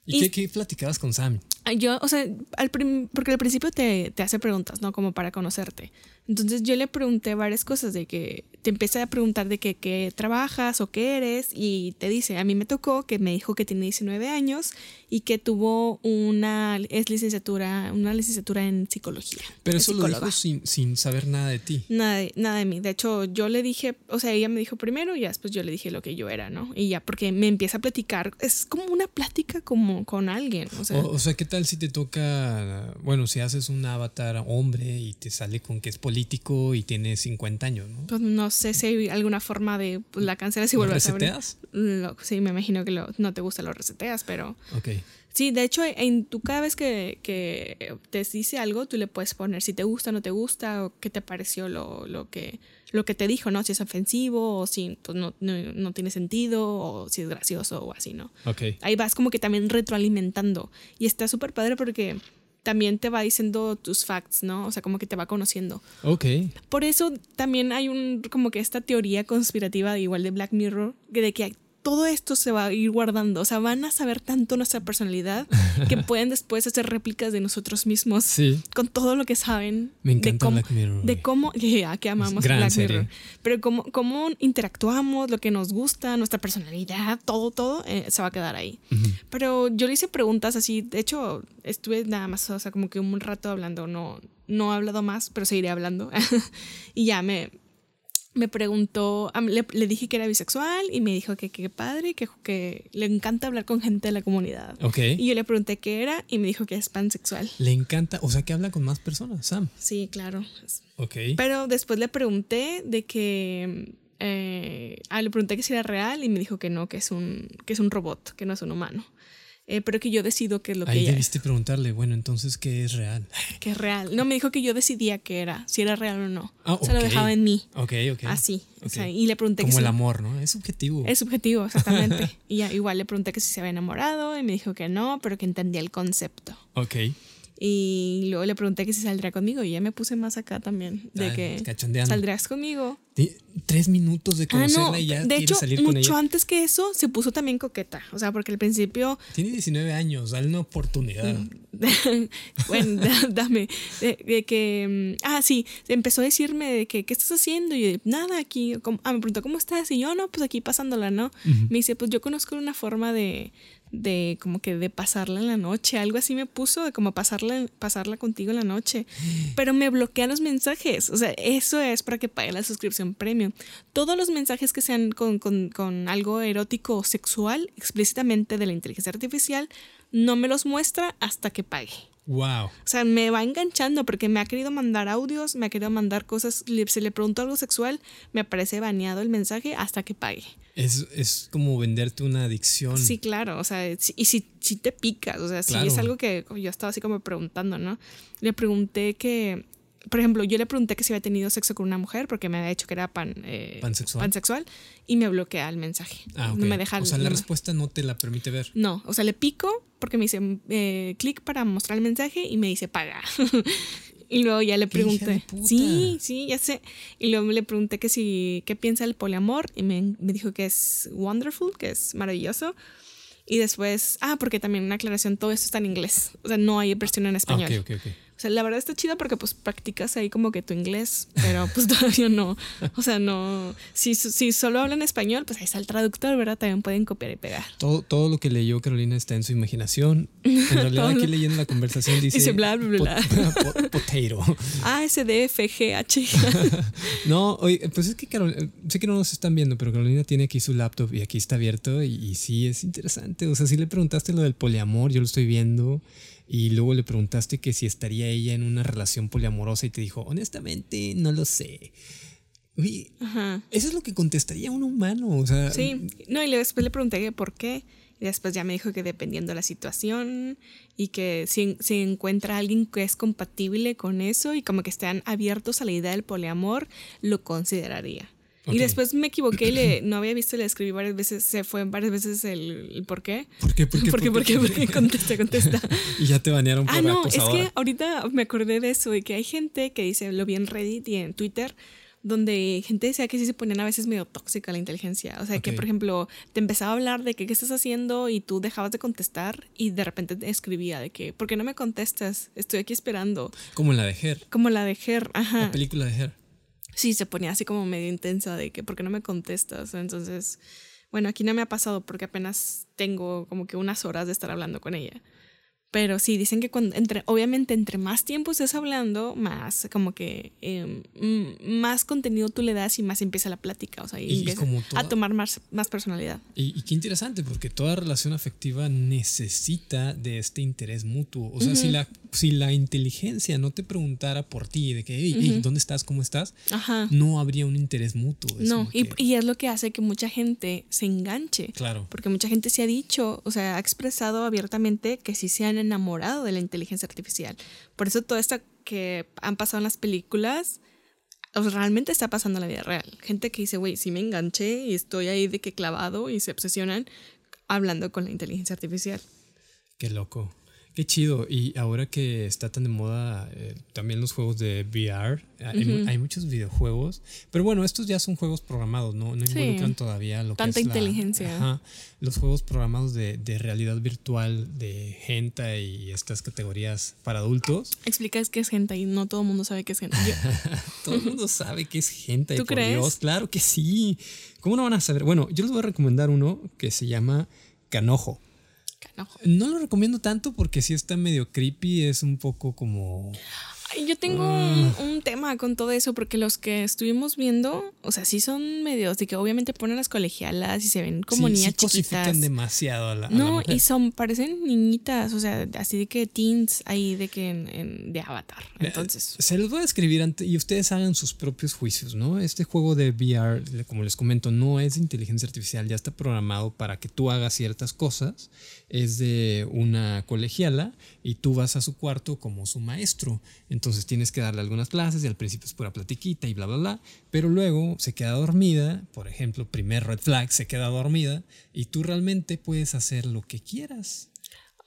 ¿Y, Y- qué, qué platicabas con Sam? Yo, o sea, al prim- porque al principio te, te hace preguntas, ¿no? Como para conocerte. Entonces yo le pregunté varias cosas de que te empecé a preguntar de que qué trabajas o qué eres y te dice, a mí me tocó que me dijo que tiene 19 años y que tuvo una es licenciatura, una licenciatura en psicología. Pero es eso lo psicóloga. dijo sin, sin saber nada de ti. Nada de, nada de mí. De hecho, yo le dije, o sea, ella me dijo primero y después yo le dije lo que yo era, ¿no? Y ya, porque me empieza a platicar, es como una plática como con alguien, o sea, O, o sea, ¿qué tal si te toca, bueno, si haces un avatar hombre y te sale con que es político y tiene 50 años, ¿no? pues no sé si hay alguna forma de pues, la cancelas y ¿Lo vuelves a? Lo- sí, me imagino que lo- no te gusta lo reseteas, pero Ok. sí, de hecho, en tu cada vez que, que te dice algo, tú le puedes poner si te gusta, no te gusta, o qué te pareció lo, lo que lo que te dijo, ¿no? Si es ofensivo o si pues, no, no, no tiene sentido o si es gracioso o así, ¿no? Ok. ahí vas como que también retroalimentando. Y está súper padre porque también te va diciendo tus facts, ¿no? O sea, como que te va conociendo. Ok. Por eso también hay un, como que esta teoría conspirativa igual de Black Mirror, que de que todo esto se va a ir guardando. O sea, van a saber tanto nuestra personalidad que <laughs> pueden después hacer réplicas de nosotros mismos Sí. con todo lo que saben Me de encanta cómo, Black Mirror, de cómo, <laughs> ya que amamos Gran Black serie. Mirror, pero cómo, cómo interactuamos, lo que nos gusta, nuestra personalidad, todo, todo eh, se va a quedar ahí. Pero yo le hice preguntas así, de hecho estuve nada más, o sea, como que un rato hablando, no, no he hablado más, pero seguiré hablando. <laughs> y ya me, me preguntó, le, le dije que era bisexual y me dijo que qué padre, que, que le encanta hablar con gente de la comunidad. Ok. Y yo le pregunté qué era y me dijo que es pansexual. Le encanta, o sea, que habla con más personas, Sam. Sí, claro. Ok. Pero después le pregunté de que. eh, ah, le pregunté que si era real y me dijo que no, que es un, que es un robot, que no es un humano. Eh, pero que yo decido qué es lo que Ahí ella es, debiste preguntarle, bueno, entonces, ¿qué es real? <laughs> que es real. No, me dijo que yo decidía qué era, si era real o no. Ah, Se lo dejaba en mí. Ok, ok. Así. O sea, y le pregunté que Como si- el amor, ¿no? Es subjetivo. Es subjetivo, exactamente. <laughs> y ya, igual le pregunté que si se había enamorado y me dijo que no, pero que entendía el concepto. Ok. Y luego le pregunté que si saldría conmigo y ya me puse más acá también, de que saldrías conmigo. Tres minutos de Ah, conocerla no, y ya de hecho, salir con mucho ella. antes que eso se puso también coqueta. O sea, porque al principio, Tiene 19 años, dale una oportunidad. <laughs> bueno, da- dame, de, de que, mm, ah, sí, empezó a decirme de que, ¿qué estás haciendo? Y yo, nada, aquí, ah, me preguntó, ¿cómo estás? Y yo, no, pues aquí pasándola, ¿no? Me dice, pues yo conozco una forma de, de como que de pasarla en la noche, algo así me puso, de como pasarla, pasarla contigo en la noche. <gasps> Pero me bloquean los mensajes, o sea, eso es para que pague la suscripción premium. Todos los mensajes que sean con, con, con algo erótico o sexual, explícitamente de la inteligencia artificial, no me los muestra hasta que pague. Wow. O sea, me va enganchando porque me ha querido mandar audios, me ha querido mandar cosas. Si le pregunto algo sexual, me aparece baneado el mensaje hasta que pague. Es, es como venderte una adicción. Sí, claro. O sea, y si, si te picas, o sea, Claro. es algo que yo estaba así como preguntando, ¿no? Le pregunté que. Por ejemplo, yo le pregunté que si había tenido sexo con una mujer porque me había dicho que era pan, eh, Pansexual. pansexual y me bloquea el mensaje. Ah, ok. No me deja. o sea, la no me- respuesta no te la permite ver. No, o sea, le pico porque me dice eh, clic para mostrar el mensaje y me dice paga. <laughs> y luego ya le ¡Qué hija de pregunté. Sí, sí, ya sé. Y luego le pregunté que si, qué piensa del poliamor y me, me dijo que es wonderful, que es maravilloso. Y después, ah, porque también una aclaración, todo esto está en inglés. O sea, no hay versión en Ah, español. ok, ok, ok. O sea, la verdad está chido porque pues practicas ahí como que tu inglés, pero pues <laughs> todavía no. O sea, no. Si, si solo hablan español, pues ahí está el traductor, ¿verdad? También pueden copiar y pegar. Todo, todo lo que leyó Carolina está en su imaginación. <laughs> En realidad, aquí leyendo la conversación dice. Dice bla, bla, bla. pot- <laughs> po- potato. A, S, D, F, G, H. No, oye, pues es que Carolina, sé que no nos están viendo, pero Carolina tiene aquí su laptop y aquí está abierto y, y sí, es interesante. O sea, si le preguntaste lo del poliamor, yo lo estoy viendo, y luego le preguntaste que si estaría ella en una relación poliamorosa y te dijo, honestamente, no lo sé. Oye, Ajá. eso es lo que contestaría un humano, o sea, Sí, no, y después le pregunté que por qué. Y después ya me dijo que dependiendo de la situación y que si, si encuentra alguien que es compatible con eso y como que están abiertos a la idea del poliamor, lo consideraría. Ok. Y después me equivoqué y le, no había visto, le escribí varias veces, se fue varias veces el, el por qué. ¿por qué? ¿Por qué? ¿Por qué? ¿Por qué? ¿Por qué? <laughs> Contesta, contesta. <laughs> Y ya te banearon por Ah, no, es que ahorita me acordé de eso, de que hay gente que dice, lo vi en Reddit y en Twitter, donde gente decía que sí se ponían a veces medio tóxica la inteligencia. O sea, que Ok. por ejemplo, te empezaba a hablar de que qué estás haciendo y tú dejabas de contestar y de repente te escribía de que, ¿por qué no me contestas? Estoy aquí esperando. Como la de Her, Como la de Her, la ajá. película de Her. Sí, se ponía así como medio intensa de que, ¿por qué no me contestas? Entonces, bueno, aquí no me ha pasado porque apenas tengo como que unas horas de estar hablando con ella. Pero sí, dicen que cuando, entre, obviamente entre más tiempo estés hablando, más como que eh, mm, más contenido tú le das y más empieza la plática, o sea, y, Y- y empieza como toda- a tomar más, más personalidad. Y, y qué interesante, porque toda relación afectiva necesita de este interés mutuo. O sea, si, la, si la inteligencia no te preguntara por ti, de que, hey, hey, ¿dónde estás? ¿Cómo estás? Ajá. No habría un interés mutuo. Es No, y, que- y es lo que hace que mucha gente se enganche. Claro. Porque mucha gente se ha dicho, o sea, ha expresado abiertamente que sí se han enamorado de la inteligencia artificial. Por eso todo esto que han pasado en las películas, sea, realmente está pasando en la vida real. Gente que dice, güey, sí me enganché y estoy ahí de que clavado y se obsesionan hablando con la inteligencia artificial. Qué loco. Qué chido. Y ahora que está tan de moda eh, también los juegos de VR, hay, hay muchos videojuegos. Pero bueno, estos ya son juegos programados, ¿no? No Sí. involucran todavía lo Tanta que es la- inteligencia. ajá, los juegos programados de, de realidad virtual, de gente y estas categorías para adultos. Explicas qué es hentai, no todo el mundo sabe qué es hentai. <laughs> Yo- Todo el mundo sabe que es gente. ¿Tú por crees? Dios, claro que sí. ¿Cómo no van a saber? Bueno, yo les voy a recomendar uno que se llama Canojo. No lo recomiendo tanto porque sí está medio creepy, es un poco como... Yo tengo Ah. un, un tema con todo eso porque los que estuvimos viendo, o sea, sí son medios de que obviamente ponen las colegialas y se ven como sí, niñas sí chiquitas. demasiado a la, a la No, mujer. y son, parecen niñitas, o sea, así de que teens ahí de que en, en- de Avatar. Entonces, Se los voy a escribir ante, y ustedes hagan sus propios juicios, ¿no? Este juego de VR, como les comento, no es de inteligencia artificial, ya está programado para que tú hagas ciertas cosas. Es de una colegiala y tú vas a su cuarto como su maestro. Entonces tienes que darle algunas clases y al principio es pura platiquita y bla, bla, bla. Pero luego se queda dormida, por ejemplo, primer red flag, se queda dormida y tú realmente puedes hacer lo que quieras.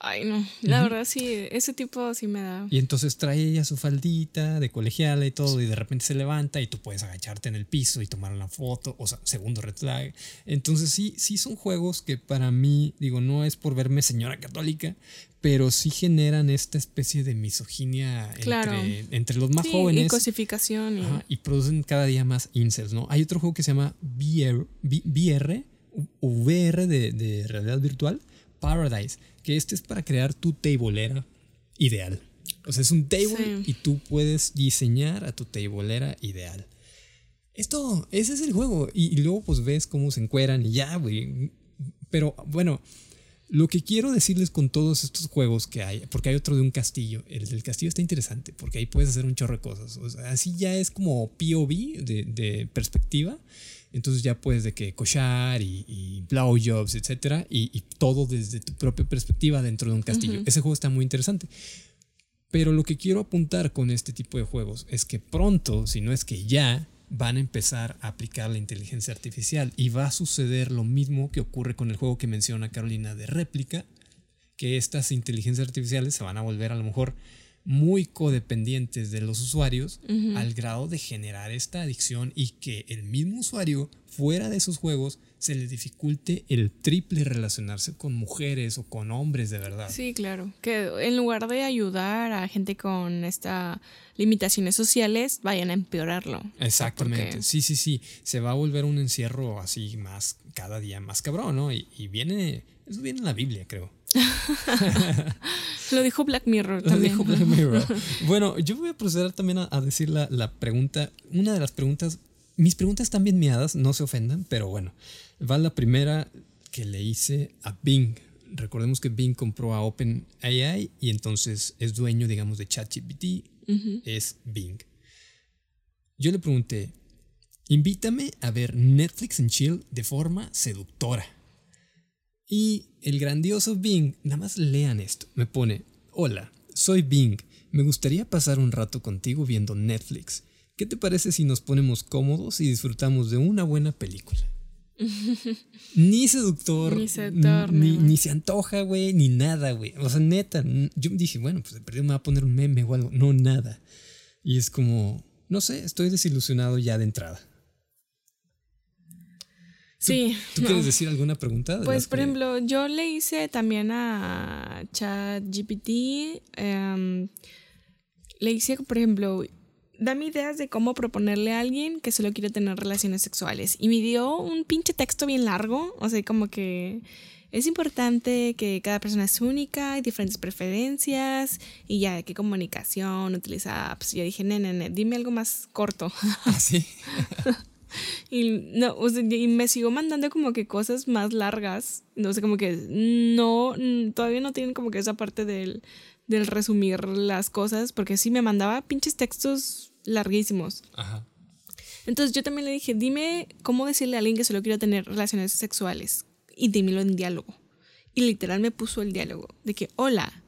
Ay no, la verdad sí, ese tipo sí me da. Y entonces trae ella su faldita de colegiala y todo, y de repente se levanta y tú puedes agacharte en el piso y tomar una foto, o sea, segundo red flag. Entonces sí, sí son juegos que para mí, digo, no es por verme señora católica, pero sí generan esta especie de misoginia Claro. entre, entre los más Sí, y jóvenes. cosificación y Ajá, y producen cada día más incels, ¿no? Hay otro juego que se llama VR, VR VR de, de realidad virtual, Paradise, que este es para crear tu tablera ideal. O sea, es un table Sí. y tú puedes diseñar a tu tablera ideal. Es todo, ese es el juego. Y, y luego pues ves cómo se encueran y ya, güey. Pero bueno, lo que quiero decirles con todos estos juegos que hay, porque hay otro de un castillo, el del castillo está interesante, porque ahí puedes hacer un chorro de cosas. O sea, así ya es como POV de, de perspectiva. Entonces ya puedes de que cochar y, y blowjobs, etcétera, y, y todo desde tu propia perspectiva dentro de un castillo. Ese juego está muy interesante. Pero lo que quiero apuntar con este tipo de juegos es que pronto, si no es que ya, van a empezar a aplicar la inteligencia artificial y va a suceder lo mismo que ocurre con el juego que menciona Carolina de réplica, que estas inteligencias artificiales se van a volver a lo mejor muy codependientes de los usuarios al grado de generar esta adicción y que el mismo usuario fuera de esos juegos se le dificulte el triple relacionarse con mujeres o con hombres de verdad. Sí, claro. Que en lugar de ayudar a gente con estas limitaciones sociales, vayan a empeorarlo. O sea, Exactamente, sí, sí, sí. Se va a volver un encierro así más, cada día más cabrón, ¿no? Y, y viene, eso viene en la Biblia, creo. <laughs> Lo dijo Black Mirror Lo también. dijo Black Mirror. <laughs> Bueno, yo voy a proceder también a, a decir la, la pregunta, una de las preguntas, mis preguntas están bien miadas, no se ofendan, pero bueno, va la primera que le hice a Bing. Recordemos que Bing compró a OpenAI y entonces es dueño, digamos, de ChatGPT, es Bing. Yo le pregunté, invítame a ver Netflix en chill de forma seductora. Y el grandioso Bing, nada más lean esto, me pone, hola, soy Bing, me gustaría pasar un rato contigo viendo Netflix. ¿Qué te parece si nos ponemos cómodos y disfrutamos de una buena película? <laughs> ni seductor, Ni seductor, ni, ni se antoja, güey, ni nada, güey. O sea, neta, yo dije, bueno, pues de perdido me va a poner un meme o algo. No, nada. Y es como, no sé, estoy desilusionado ya de entrada. Sí. ¿Tú quieres decir alguna pregunta? de Pues, por que- ejemplo, yo le hice también a ChatGPT. em, le hice, por ejemplo, dame ideas de cómo proponerle a alguien que solo quiere tener relaciones sexuales. Y me dio un pinche texto bien largo. O sea, como que es importante que cada persona es única, hay diferentes preferencias. Y ya, qué comunicación, utiliza apps. Yo dije, nene, nene, dime algo más corto. Ah, sí. <laughs> <laughs> Y no, o sea, y me sigo mandando como que cosas más largas. No sé, como que no, mm, todavía no tienen como que esa parte del, del resumir las cosas, porque sí me mandaba pinches textos larguísimos. Ajá. Entonces yo también le dije, dime cómo decirle a alguien que solo quiero tener relaciones sexuales y dímelo en diálogo. Y literal me puso el diálogo de que, hola,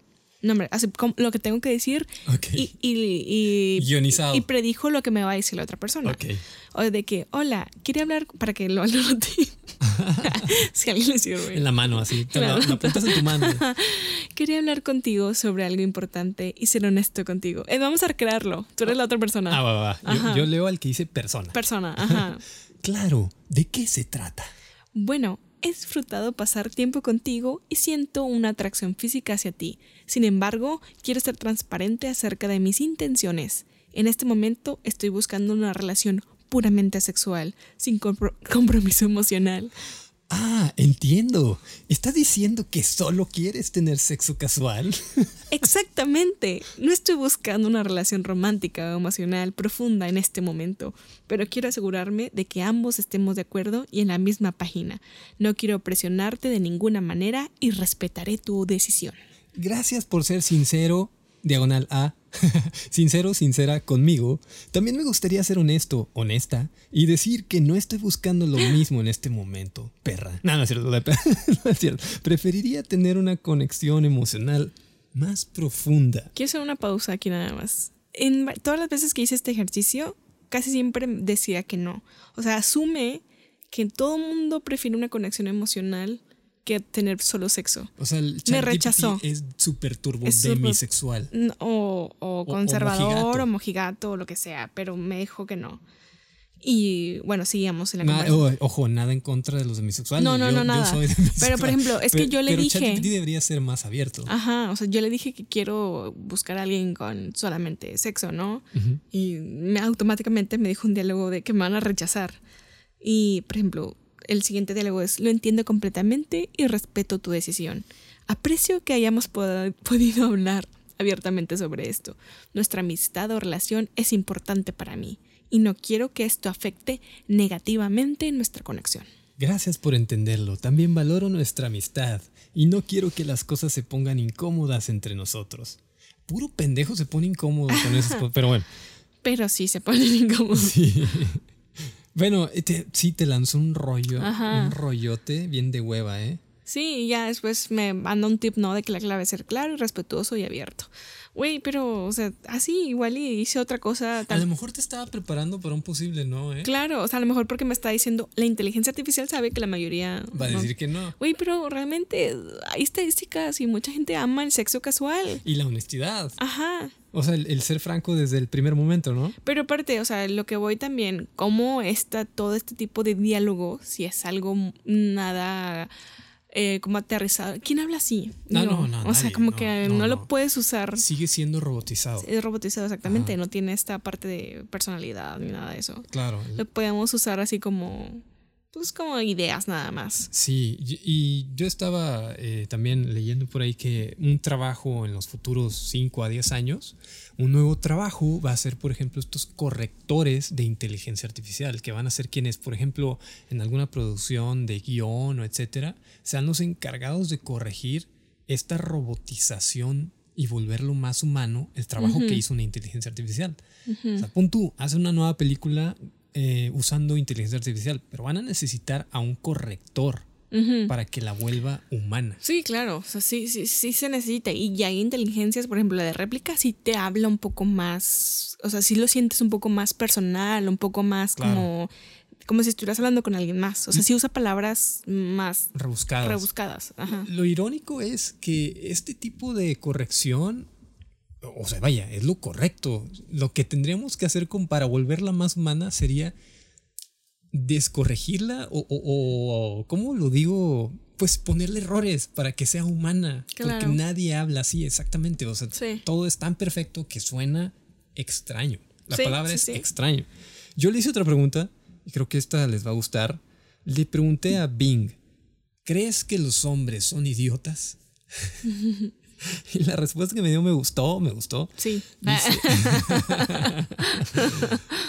no, hombre, así como lo que tengo que decir Ok. y, y, y, Guionizado. y predijo lo que me va a decir la otra persona. Ok. O de que, hola, quiere hablar para que lo anote. <laughs> si alguien le sirve. En la mano, así. Te la- Claro. la apuntas en tu mano. <laughs> Quería hablar contigo sobre algo importante y ser honesto contigo. Eh, vamos a recrearlo. Tú eres la otra persona. Ah, va, va. Yo, yo leo al que dice persona. Persona, ajá. <laughs> Claro, ¿de qué se trata? Bueno, he disfrutado pasar tiempo contigo y siento una atracción física hacia ti. Sin embargo, quiero ser transparente acerca de mis intenciones. En este momento estoy buscando una relación puramente sexual, sin compro- <laughs> compromiso emocional. Ah, entiendo. ¿Estás diciendo que solo quieres tener sexo casual? <laughs> Exactamente. No estoy buscando una relación romántica o emocional profunda en este momento, pero quiero asegurarme de que ambos estemos de acuerdo y en la misma página. No quiero presionarte de ninguna manera y respetaré tu decisión. Gracias por ser sincero, diagonal A, <laughs> sincero, sincera conmigo. También me gustaría ser honesto, honesta, y decir que no estoy buscando lo mismo en este momento, perra. No, no es cierto, <laughs> no es cierto. Preferiría tener una conexión emocional más profunda. Quiero hacer una pausa aquí nada más. En todas las veces que hice este ejercicio, casi siempre decía que no. O sea, asume que todo mundo prefiere una conexión emocional que tener solo sexo. O sea, el Me rechazó. es súper turbo Es demisexual. O, o conservador mojigato. o mojigato o lo que sea, pero me dijo que no. Y bueno, seguíamos en la Na- conversación. o- ojo, nada en contra de los demisexuales. No, no, Yo- no, yo nada. soy Pero, por ejemplo, es que Pero- yo le pero dije- ChatGPT debería ser más abierto. Ajá, o sea, yo le dije que quiero buscar a alguien con solamente sexo, ¿no? Ujú. Y me, automáticamente me dijo un diálogo de que me van a rechazar. Y, por ejemplo, el siguiente diálogo es, lo entiendo completamente y respeto tu decisión. Aprecio que hayamos pod- podido hablar abiertamente sobre esto. Nuestra amistad o relación es importante para mí y no quiero que esto afecte negativamente nuestra conexión. Gracias por entenderlo. También valoro nuestra amistad y no quiero que las cosas se pongan incómodas entre nosotros. Puro pendejo se pone incómodo con esas cosas. Pero bueno, <laughs> Pero sí se ponen incómodos. sí. Bueno, te- sí te lanzó un rollo, Ajá. un rollote bien de hueva, ¿eh? Sí, y ya después me manda un tip, ¿no? De que la clave es ser claro y respetuoso y abierto. Güey, pero, o sea, así igual y hice otra cosa A lo mejor te estaba preparando para un posible no, ¿eh? Claro, o sea, a lo mejor porque me está diciendo, la inteligencia artificial sabe que la mayoría... Va a no". decir que no. Güey, pero realmente hay estadísticas y mucha gente ama el sexo casual. Y la honestidad. Ajá. O sea, el, el ser franco desde el primer momento, ¿no? Pero aparte, o sea, lo que voy también, cómo está todo este tipo de diálogo, si es algo nada eh, como aterrizado. ¿Quién habla así? No, no, no, O sea, como no, que no, no, no. lo puedes usar. Sigue siendo robotizado. Es robotizado exactamente, Ajá. no tiene esta parte de personalidad ni nada de eso. Claro. Lo podemos usar así como, pues como ideas nada más. Sí, y, yo estaba eh, también leyendo por ahí que un trabajo en los futuros 5 a 10 años, un nuevo trabajo va a ser, por ejemplo, estos correctores de inteligencia artificial, que van a ser quienes, por ejemplo, en alguna producción de guion o etcétera, sean los encargados de corregir esta robotización y volverlo más humano el trabajo que hizo una inteligencia artificial. O sea, pon tú, hace una nueva película eh, usando inteligencia artificial, pero van a necesitar a un corrector para que la vuelva humana. Sí, claro, o sea, sí, sí, sí se necesita. Y ya hay inteligencias, por ejemplo, la de réplica sí te habla un poco más, o sea, sí lo sientes un poco más personal, un poco más Claro. como, como si estuvieras hablando con alguien más. O sea, sí usa palabras más Rebuscadas. rebuscadas. Ajá. Lo irónico es que este tipo de corrección, o sea, vaya, es lo correcto. Lo que tendríamos que hacer con, para volverla más humana sería descorregirla o, o, o, ¿cómo lo digo? Pues ponerle errores para que sea humana. Claro. Porque nadie habla así exactamente. O sea, Sí. todo es tan perfecto que suena extraño. La Sí, palabra sí, es extraño. Yo le hice otra pregunta y creo que esta les va a gustar. Le pregunté a Bing, ¿crees que los hombres son idiotas? <laughs> <laughs> y la respuesta que me dio me gustó, me gustó. Sí. <laughs>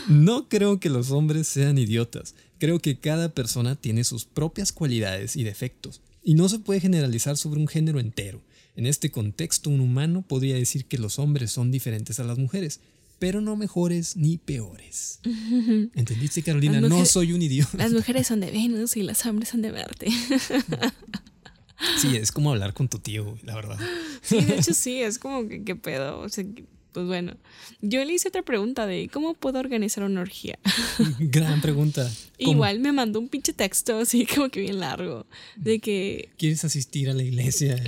No creo que los hombres sean idiotas. Creo que cada persona tiene sus propias cualidades y defectos. Y no se puede generalizar sobre un género entero. En este contexto, un humano podría decir que los hombres son diferentes a las mujeres, pero no mejores ni peores. <laughs> ¿Entendiste, Carolina? Las No mujeres- soy un idiota. Las mujeres son de Venus y los hombres son de Marte. Sí, es como hablar con tu tío, la verdad. Sí, de hecho <laughs> sí, es como que qué pedo. O sea, pues bueno, yo le hice otra pregunta de cómo puedo organizar una orgía. <laughs> Gran pregunta. ¿Cómo? Igual me mandó un pinche texto así <laughs> como que bien largo de que ¿Quieres asistir a la iglesia?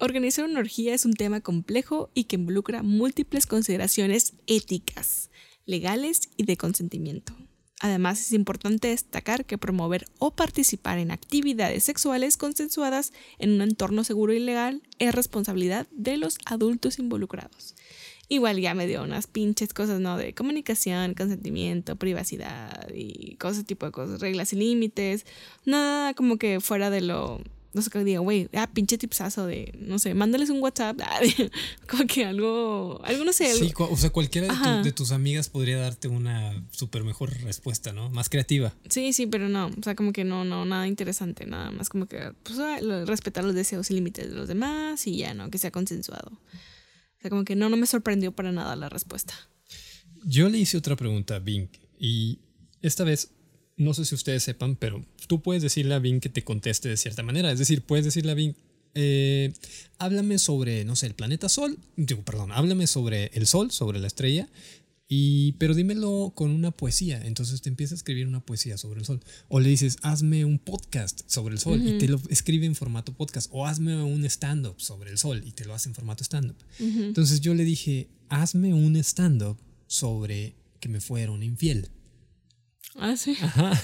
organizar una orgía es un tema complejo y que involucra múltiples consideraciones éticas, legales y de consentimiento. Además, es importante destacar que promover o participar en actividades sexuales consensuadas en un entorno seguro y legal es responsabilidad de los adultos involucrados. Igual ya me dio unas pinches cosas, ¿no? De comunicación, consentimiento, privacidad y cosas tipo de cosas, reglas y límites. Nada como que fuera de lo no sé qué diga, güey, ah, pinche tipsazo de, no sé, mándales un WhatsApp, <laughs> ah, de- como que algo, algo no sé. Sí, o sea, cualquiera de, tu- Ajá. de tus amigas podría darte una súper mejor respuesta, ¿no? Más creativa. Sí, sí, pero no, o sea, como que no, no, nada interesante, nada más como que, pues, ah, respetar los deseos y límites de los demás y ya, ¿no? Que sea consensuado. O sea, como que no, no me sorprendió para nada la respuesta. Yo le hice otra pregunta a Bing y esta vez, no sé si ustedes sepan, pero tú puedes decirle a Bing que te conteste de cierta manera. Es decir, puedes decirle a Bing, eh, háblame sobre, no sé, el planeta Sol. Digo, perdón, háblame sobre el Sol, sobre la estrella. Y, pero dímelo con una poesía. Entonces te empieza a escribir una poesía sobre el sol. O le dices, hazme un podcast sobre el sol y te lo escribe en formato podcast. O hazme un stand-up sobre el sol y te lo hace en formato stand-up. Entonces yo le dije, hazme un stand-up sobre que me fueron infiel. Ah, sí. Ajá.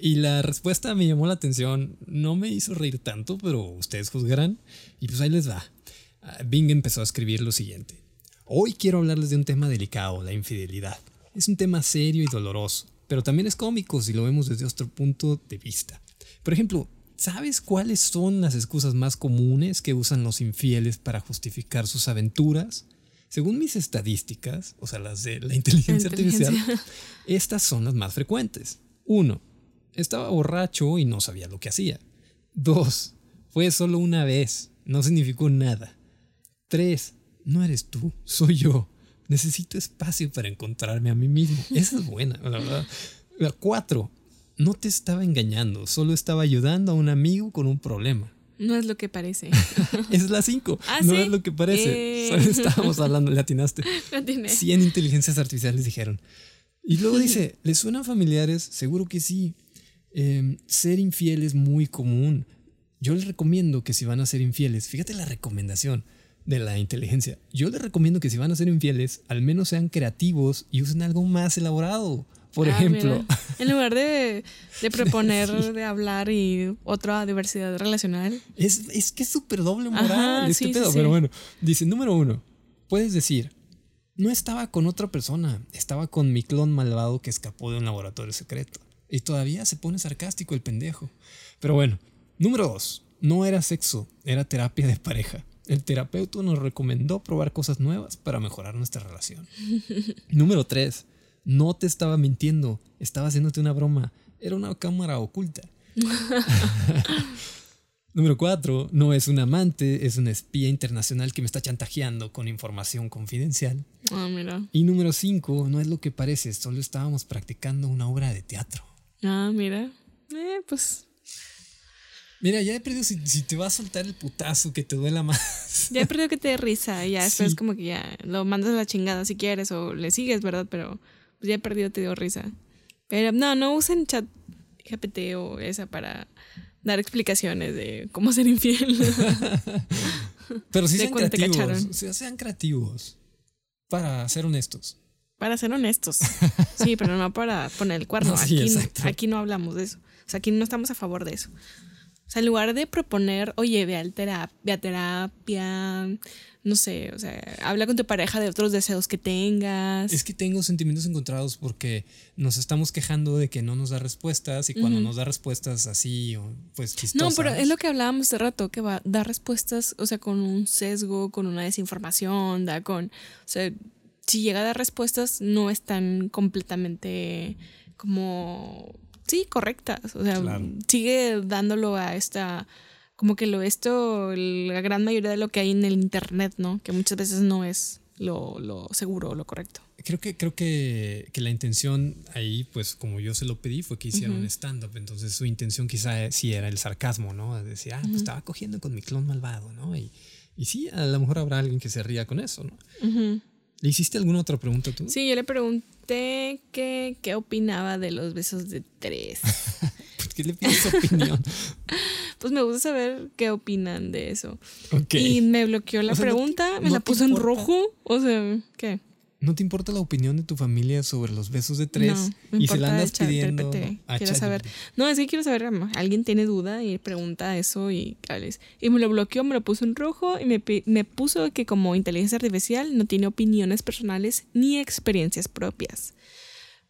Y la respuesta me llamó la atención. No me hizo reír tanto, pero ustedes juzgarán. Y pues ahí les va. Ah, Bing empezó a escribir lo siguiente. Hoy quiero hablarles de un tema delicado, la infidelidad. Es un tema serio y doloroso, pero también es cómico si lo vemos desde otro punto de vista. Por ejemplo, ¿sabes cuáles son las excusas más comunes que usan los infieles para justificar sus aventuras? Según mis estadísticas, o sea, las de la <laughs> inteligencia, La inteligencia. artificial, estas son las más frecuentes. Uno, estaba borracho y no sabía lo que hacía. Dos, fue solo una vez, no significó nada. Tres, no eres tú, soy yo. Necesito espacio para encontrarme a mí mismo. <laughs> Esa es buena, la verdad. La Cuatro, no te estaba engañando, solo estaba ayudando a un amigo con un problema. No es lo que parece. <laughs> Es la cinco, ¿Ah, no sí? es lo que parece. Eh. Solo <laughs> estábamos hablando, le atinaste. No tiene. 100 inteligencias artificiales dijeron. Y luego dice, ¿les suenan familiares? Seguro que sí. Eh, ser infiel es muy común. Yo les recomiendo que si van a ser infieles, fíjate la recomendación de la inteligencia. Yo les recomiendo que si van a ser infieles, al menos sean creativos y usen algo más elaborado. Por Ah, ejemplo, mira. en lugar de, de <laughs> proponer, de hablar y otra diversidad relacional. es, es que es súper doble moral Ajá, este sí, sí, pedo. sí. Pero bueno, dice, número uno, puedes decir, no estaba con otra persona, estaba con mi clon malvado que escapó de un laboratorio secreto. Y todavía se pone sarcástico el pendejo. Pero bueno, número dos, no era sexo, era terapia de pareja. El terapeuta nos recomendó probar cosas nuevas para mejorar nuestra relación. <laughs> número tres, no te estaba mintiendo, estaba haciéndote una broma, era una cámara oculta. <laughs> Número cuatro, no es un amante, es un espía internacional que me está chantajeando con información confidencial. Ah, mira. Y número cinco, no es lo que parece, solo estábamos practicando una obra de teatro. Ah, mira. Eh, pues Mira, ya he perdido si, si te va a soltar el putazo que te duela más. ya he perdido que te dé risa ya <laughs> después Sí. como que ya lo mandas a la chingada si quieres o le sigues, ¿verdad? Pero pues ya he perdido, te dio risa. Pero no, no usen chat GPT o esa para dar explicaciones de cómo ser infiel. <laughs> Pero sí ¿De sean creativos. sean creativos. Para ser honestos. para ser honestos. <laughs> Sí, pero no para poner el cuerno. No, <laughs> sí, aquí, aquí no hablamos de eso. O sea, aquí no estamos a favor de eso. Sea, en lugar de proponer, oye, ve, al terap- ve a terapia, no sé, o sea, habla con tu pareja de otros deseos que tengas. Es que tengo sentimientos encontrados porque nos estamos quejando de que no nos da respuestas y cuando nos da respuestas así, o, pues no, chistosas. pero es lo que hablábamos hace rato, que va a dar respuestas, o sea, con un sesgo, con una desinformación, da con, o sea, si llega a dar respuestas, no están completamente como, sí, correctas. O sea, Claro. sigue dándolo a esta, como que lo esto, la gran mayoría de lo que hay en el internet, ¿no? Que muchas veces no es lo, lo seguro o lo correcto. Creo que, creo que, que la intención ahí, pues como yo se lo pedí, fue que hiciera un stand-up. Entonces su intención quizá sí era el sarcasmo, ¿no? Decir, ah, pues estaba cogiendo con mi clon malvado, ¿no? Y, Y sí, a lo mejor habrá alguien que se ría con eso, ¿no? ¿Le hiciste alguna otra pregunta tú? Sí, yo le pregunté que, qué opinaba de los besos de tres. <laughs> ¿Por qué le pides opinión? <laughs> pues me gusta saber qué opinan de eso. Y me bloqueó la O sea, no te- pregunta, me no la puso en rojo. O sea, ¿qué? ¿No te importa la opinión de tu familia sobre los besos de tres? No, y se la andas chat pidiendo GPT. a Quiero saber. No, es que quiero saber, alguien tiene duda y pregunta eso y ¿cuál Y me lo bloqueó, me lo puso en rojo y me, me puso que como inteligencia artificial no tiene opiniones personales ni experiencias propias.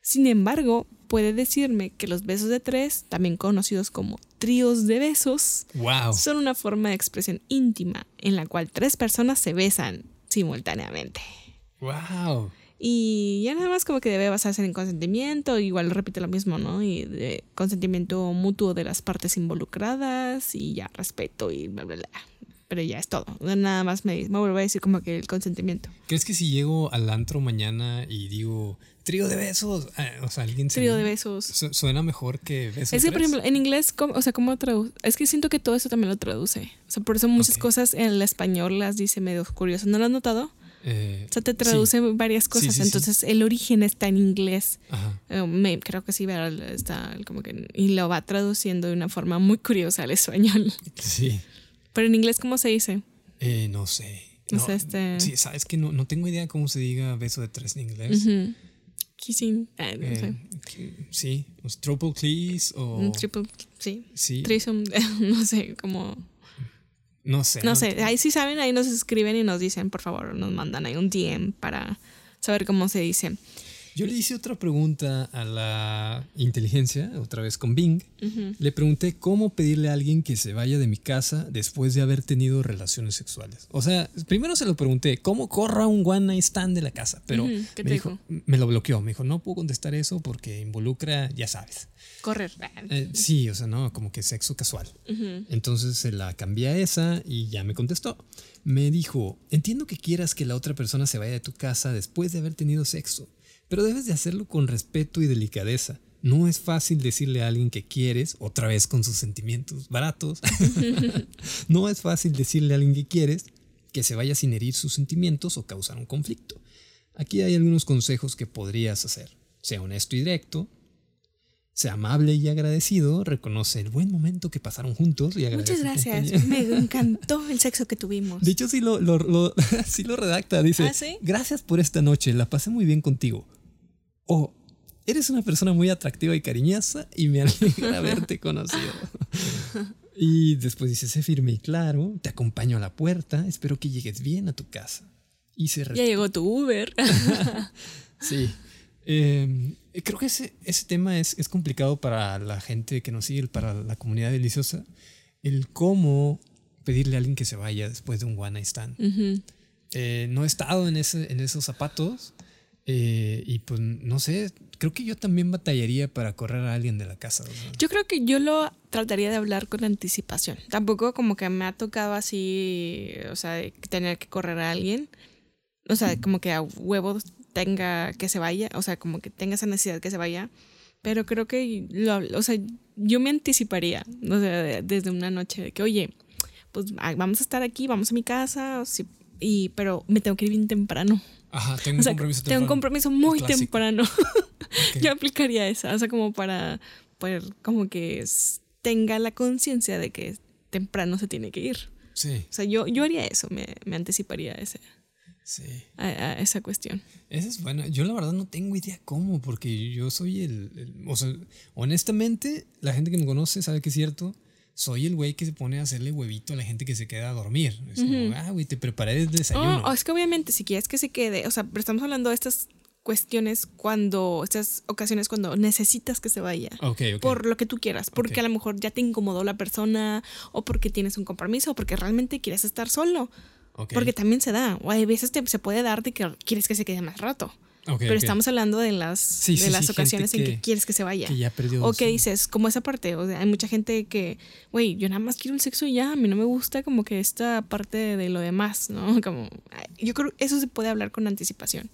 Sin embargo, puede decirme que los besos de tres, también conocidos como tríos de besos, Wow. son una forma de expresión íntima en la cual tres personas se besan simultáneamente. Wow. Y ya nada más como que debe basarse en consentimiento, igual repite lo mismo, ¿no? Y de consentimiento mutuo de las partes involucradas y ya respeto y bla, bla, bla. Pero ya es todo. Nada más me, me vuelvo a decir como que el consentimiento. ¿Crees que si llego al antro mañana y digo trío de besos, ah, o sea, alguien se Trío de besos. Su- Suena mejor que besos Es que, por tres? ejemplo, en inglés, ¿cómo- o sea, ¿cómo traduce? Es que siento que todo eso también lo traduce. O sea, por eso muchas Ok. cosas en el español las dice medio curioso. ¿No lo has notado? Eh, O sea, te sí. traduce varias cosas. sí, sí. Entonces, el origen está en inglés. Ajá. Eh, me- creo que sí, está como que y lo va traduciendo de una forma muy curiosa al español. Sí. Pero en inglés cómo se dice? Eh, no sé. O No, sea, este- Sí, sabes que no, no tengo idea cómo se diga beso de tres en inglés. Kissing, ah, no Eh, sé. sí, triple please o Un triple, sí. sí, <laughs> no sé, como no sé. no sé, ahí sí saben, ahí nos escriben y nos dicen, por favor, nos mandan ahí un DM para saber cómo se dice. Yo le hice otra pregunta a la inteligencia, otra vez con Bing. Le pregunté cómo pedirle a alguien que se vaya de mi casa después de haber tenido relaciones sexuales. O sea, primero se lo pregunté, ¿cómo corro a un one night stand de la casa? Pero Ujú, ¿qué me te dijo, me lo bloqueó. Me dijo, no puedo contestar eso porque involucra, ya sabes. Correr. Eh, sí, o sea, no, como que sexo casual. Entonces se la cambié a esa y ya me contestó. Me dijo, entiendo que quieras que la otra persona se vaya de tu casa después de haber tenido sexo, pero debes de hacerlo con respeto y delicadeza. No es fácil decirle a alguien que quieres, otra vez con sus sentimientos baratos, <laughs> no es fácil decirle a alguien que quieres que se vaya sin herir sus sentimientos o causar un conflicto. Aquí hay algunos consejos que podrías hacer. Sea honesto y directo, sea amable y agradecido, reconoce el buen momento que pasaron juntos y agradece. Muchas gracias. Me encantó el sexo que tuvimos. De hecho, sí lo, lo- lo- <laughs> sí lo redacta. Dice, ¿Ah, sí? gracias por esta noche, la pasé muy bien contigo. O, eres una persona muy atractiva y cariñosa y me <laughs> alegra haberte conocido. y después dice, sé firme y claro, te acompaño a la puerta, espero que llegues bien a tu casa. Y se Ya llegó tu Uber. <laughs> Sí. Eh, creo que ese, ese tema es, es complicado para la gente que nos sigue, para la comunidad deliciosa. El cómo pedirle a alguien que se vaya después de un one night stand. Ujú. Eh, no he estado en, ese, en esos zapatos eh, y pues no sé, creo que yo también batallaría para correr a alguien de la casa. Yo creo que yo lo trataría de hablar con anticipación. Tampoco como que me ha tocado así, o sea, tener que correr a alguien. O sea, como que a huevos tenga que se vaya, o sea, como que tenga esa necesidad que se vaya. Pero creo que, lo, o sea, yo me anticiparía, o sea, de- desde una noche, de que, oye, pues ah, vamos a estar aquí, vamos a mi casa, o si- y, pero me tengo que ir bien temprano. Ajá, tengo O sea, un compromiso tengo un temprano. compromiso muy temprano. Yo aplicaría esa, o sea, como para, como que tenga la conciencia de que temprano se tiene que ir. Sí, O sea, yo, yo haría eso, me, me anticiparía a, ese- sí. a, a esa cuestión. Esa es buena. Yo la verdad no tengo idea cómo, porque yo soy el, el- O sea, honestamente, la gente que me conoce sabe que es cierto. Soy el güey que se pone a hacerle huevito a la gente que se queda a dormir. Es como, ah, güey, te preparé el desayuno. Oh, es que obviamente si quieres que se quede, o sea, pero estamos hablando de estas cuestiones cuando, estas ocasiones cuando necesitas que se vaya. ok, ok. Por lo que tú quieras, porque a lo mejor ya te incomodó la persona, o porque tienes un compromiso, o porque realmente quieres estar solo. Porque también se da, o hay veces te- se puede dar de que quieres que se quede más rato. Pero estamos hablando de las, Sí, de sí, las sí, ocasiones en que que- quieres que se vaya. que ya perdió o que dices, como esa parte, o sea, hay mucha gente que, güey, yo nada más quiero el sexo y ya, a mí no me gusta como que esta parte de lo demás, ¿no? <laughs> Como, yo creo que eso se puede hablar con anticipación.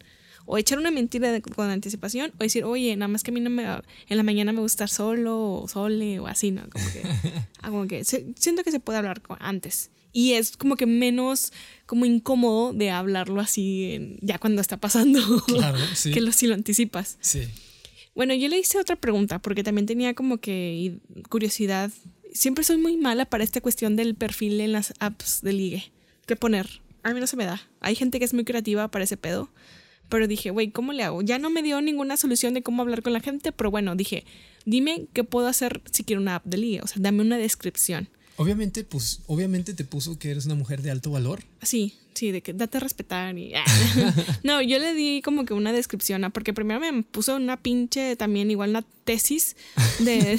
O echar una mentira de- con anticipación, o decir, oye, nada más que a mí no me, en la mañana me gusta estar solo, o sole, o así, ¿no? Como que <laughs> como que se- siento que se puede hablar antes. Y es como que menos como incómodo de hablarlo así en- ya cuando está pasando. Claro, <laughs> sí. que lo, si lo anticipas. Sí. Bueno, yo le hice otra pregunta porque también tenía como que curiosidad. Siempre soy muy mala para esta cuestión del perfil en las apps de ligue. ¿Qué poner? A mí no se me da. Hay gente que es muy creativa para ese pedo. Pero dije, güey, ¿cómo le hago? Ya no me dio ninguna solución de cómo hablar con la gente, pero bueno, dije, dime qué puedo hacer si quiero una app de ligue. O sea, dame una descripción. Obviamente, pues, obviamente te puso que eres una mujer de alto valor. Sí, sí, de que date a respetar y... <laughs> no, yo le di como que una descripción, ah, porque primero me puso una pinche, también igual una tesis <laughs> <laughs> de...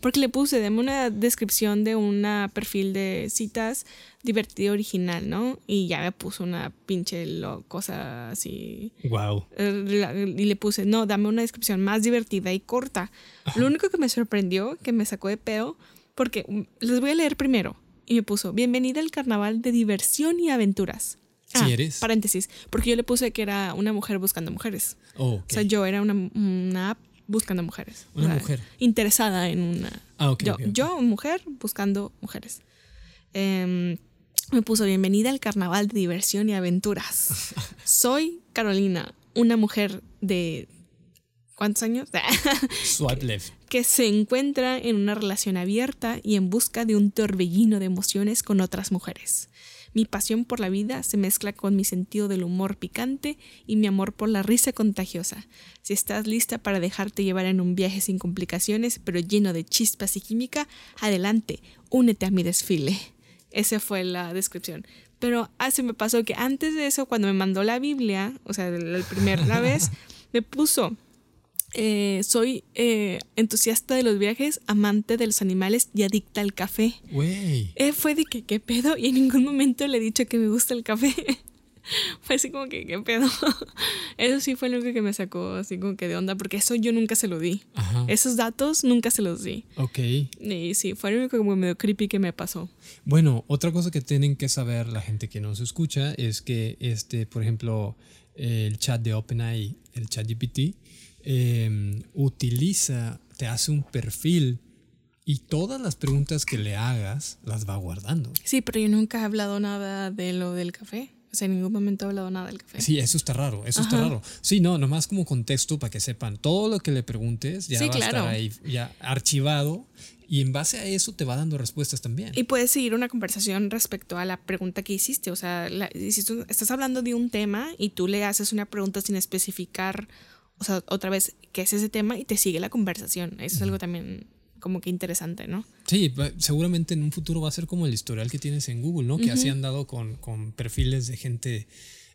porque le puse, dame una descripción de una perfil de citas divertido original, ¿no? Y ya me puso una pinche lo- cosa así... Wow. eh, Y le puse, no, dame una descripción más divertida y corta. Lo único que me sorprendió, que me sacó de pedo, porque mm, les voy a leer primero. Y me puso, bienvenida al carnaval de diversión y aventuras. Sí eres. Paréntesis, porque yo le puse que era una mujer buscando mujeres. Oh, ok. O sea, yo era una, una app buscando mujeres. Una O sea, mujer. Interesada en una... Ah, ok, yo, ok, ok. yo, mujer, buscando mujeres. Em, me puso bienvenida al carnaval de diversión y aventuras. <laughs> Soy Carolina, una mujer de... ¿Cuántos años? <laughs> Swipe left. que se encuentra en una relación abierta y en busca de un torbellino de emociones con otras mujeres. Mi pasión por la vida se mezcla con mi sentido del humor picante y mi amor por la risa contagiosa. Si estás lista para dejarte llevar en un viaje sin complicaciones, pero lleno de chispas y química, adelante, únete a mi desfile. Esa fue la descripción. Pero ah, se me pasó que antes de eso, cuando me mandó la Biblia, o sea, la primera <laughs> vez, me puso eh, soy eh, entusiasta de los viajes, amante de los animales y adicta al café. Güey. Eh, fue de que, ¿qué pedo? Y en ningún momento le he dicho que me gusta el café. <laughs> fue así como que, ¿qué pedo? <laughs> eso sí fue lo que me sacó así como que de onda, porque eso yo nunca se lo di. Ajá. Esos datos nunca se los di. Ok. Y sí, fue lo único como medio creepy que me pasó. Bueno, otra cosa que tienen que saber la gente que nos escucha es que, este, por ejemplo, el chat de OpenAI, el chat GPT, eh, utiliza, te hace un perfil y todas las preguntas que le hagas las va guardando. Sí, pero yo nunca he hablado nada de lo del café. O sea, en ningún momento he hablado nada del café. Sí, eso está raro, eso está Ajá. raro. Sí, no, nomás como contexto para que sepan, todo lo que le preguntes ya Sí, va a claro. estar ahí ya archivado y en base a eso te va dando respuestas también. Y puedes seguir una conversación respecto a la pregunta que hiciste. O sea, la- estás hablando de un tema y tú le haces una pregunta sin especificar, o sea, otra vez, qué es ese tema y te sigue la conversación. Eso es algo también como que interesante, ¿no? Sí, seguramente en un futuro va a ser como el historial que tienes en Google, ¿no? Que así han dado con, con perfiles de gente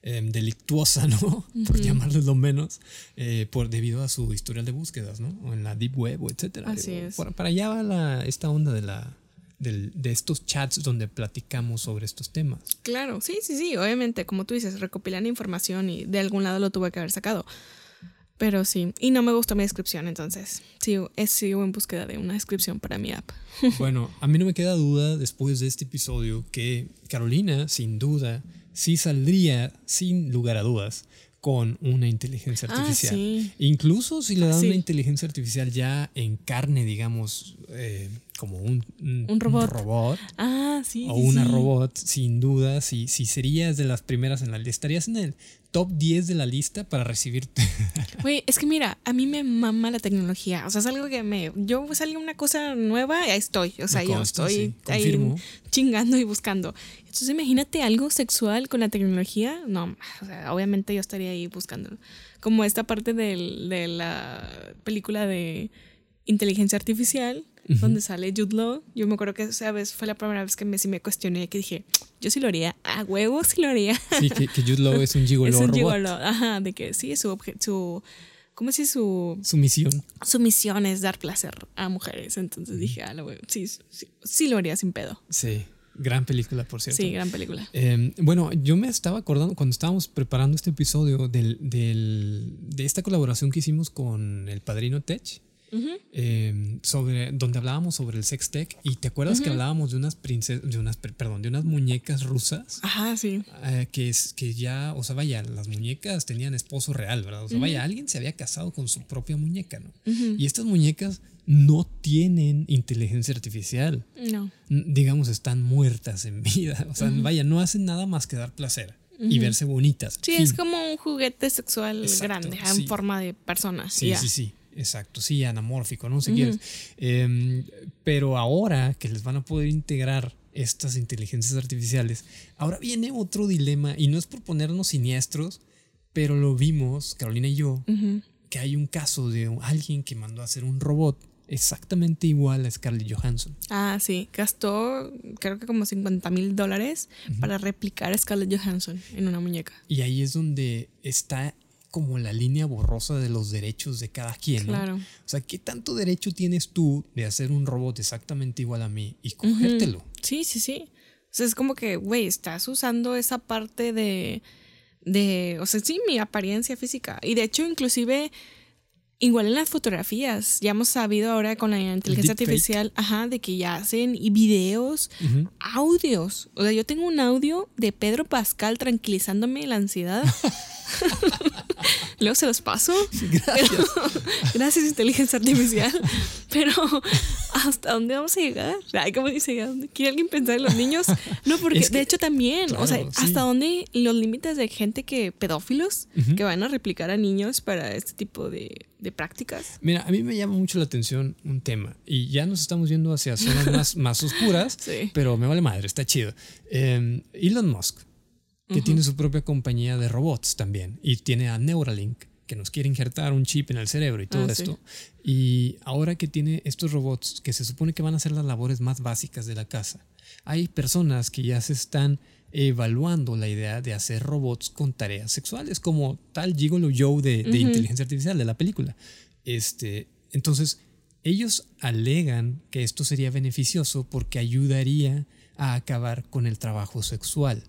eh, delictuosa, ¿no? <laughs> Por llamarles lo menos, eh, por, debido a su historial de búsquedas, ¿no? O en la Deep Web, o etcétera. Así es. por- para allá va la, esta onda de, la, del- de estos chats donde platicamos sobre estos temas. Claro, sí, sí, sí. Obviamente, como tú dices, recopilan información y de algún lado lo tuve que haber sacado. Pero sí, y no me gustó mi descripción, entonces sigo, sigo en búsqueda de una descripción para mi app. <laughs> Bueno, a mí no me queda duda después de este episodio que Carolina, sin duda, sí saldría, sin lugar a dudas, con una inteligencia Ah, artificial. sí. Incluso si le dan Sí. una inteligencia artificial ya en carne, digamos, eh, como un, Un robot. robot Ah, sí. o una robot, sin duda, si, si serías de las primeras en la lista, estarías en el top 10 de la lista para recibir. <laughs> Güey, es que mira, a mí me mama la tecnología. O sea, es algo que me. Yo sale una cosa nueva y ahí estoy. O sea, Me yo consta, estoy sí, ahí chingando y buscando. Entonces, imagínate algo sexual con la tecnología. No, o sea, obviamente yo estaría ahí buscándolo. Como esta parte del- de la película de inteligencia artificial, donde sale Jude Law. Yo me acuerdo que esa vez fue la primera vez que me, sí me cuestioné, que dije, yo sí lo haría. A huevo sí lo haría. Sí, que, que Jude Law es un <laughs> gigolo es un robot. gigolo. Ajá, de que sí, su objeto. Su, ¿Cómo se? Su, Su misión. su misión es dar placer a mujeres. Entonces dije, ah, la wea, sí, sí, sí lo haría sin pedo. Sí, gran película, por cierto. Sí, gran película. Eh, bueno, yo me estaba acordando cuando estábamos preparando este episodio del, del- de esta colaboración que hicimos con el padrino Tech. Eh, sobre donde hablábamos sobre el sex tech y te acuerdas que hablábamos de unas princesas, de unas, per- perdón, de unas muñecas rusas Ajá, sí. eh, que es que ya, o sea, vaya, las muñecas tenían esposo real, ¿verdad? O sea, vaya, alguien se había casado con su propia muñeca, ¿no? Y estas muñecas no tienen inteligencia artificial. No. Digamos, están muertas en vida. O sea, vaya, no hacen nada más que dar placer y verse bonitas. Sí, Fin. es como un juguete sexual Exacto, grande, sí. en forma de persona. Sí, ya. sí, sí. Exacto, sí, anamórfico, no sé quieres. Em, pero ahora que les van a poder integrar estas inteligencias artificiales, ahora viene otro dilema, y no es por ponernos siniestros, pero lo vimos, Carolina y yo, que hay un caso de alguien que mandó a hacer un robot exactamente igual a Scarlett Johansson. Ah, sí. Gastó, creo que como 50 mil dólares para replicar a Scarlett Johansson en una muñeca. Y ahí es donde está como la línea borrosa de los derechos de cada quien, ¿no? Claro. O sea, ¿qué tanto derecho tienes tú de hacer un robot exactamente igual a mí y cogértelo? Sí, sí, sí. O sea, es como que, güey, estás usando esa parte de, de, o sea, sí, mi apariencia física. Y de hecho, inclusive, igual en las fotografías, ya hemos sabido ahora con la inteligencia artificial, ajá, de que ya hacen y videos, audios. O sea, yo tengo un audio de Pedro Pascal tranquilizándome la ansiedad. <laughs> Luego se los paso. <laughs> Gracias. <laughs> gracias, inteligencia artificial. Pero, ¿hasta dónde vamos a llegar? Ay, como dice, ¿a dónde ¿quiere alguien pensar en los niños? No, porque Es que- de hecho también, o sea, sí. ¿hasta dónde los límites de gente que, pedófilos, que van a replicar a niños para este tipo de, de prácticas? Mira, a mí me llama mucho la atención un tema y ya nos estamos yendo hacia zonas más, más oscuras, <laughs> Sí. pero me vale madre, está chido. Eh, Elon Musk, que tiene su propia compañía de robots también y tiene a Neuralink, que nos quiere injertar un chip en el cerebro y todo Ah, sí. esto. Y ahora que tiene estos robots que se supone que van a hacer las labores más básicas de la casa, hay personas que ya se están evaluando la idea de hacer robots con tareas sexuales, como tal Gigolo Joe de, de inteligencia artificial de la película. Este, entonces, ellos alegan que esto sería beneficioso porque ayudaría a acabar con el trabajo sexual.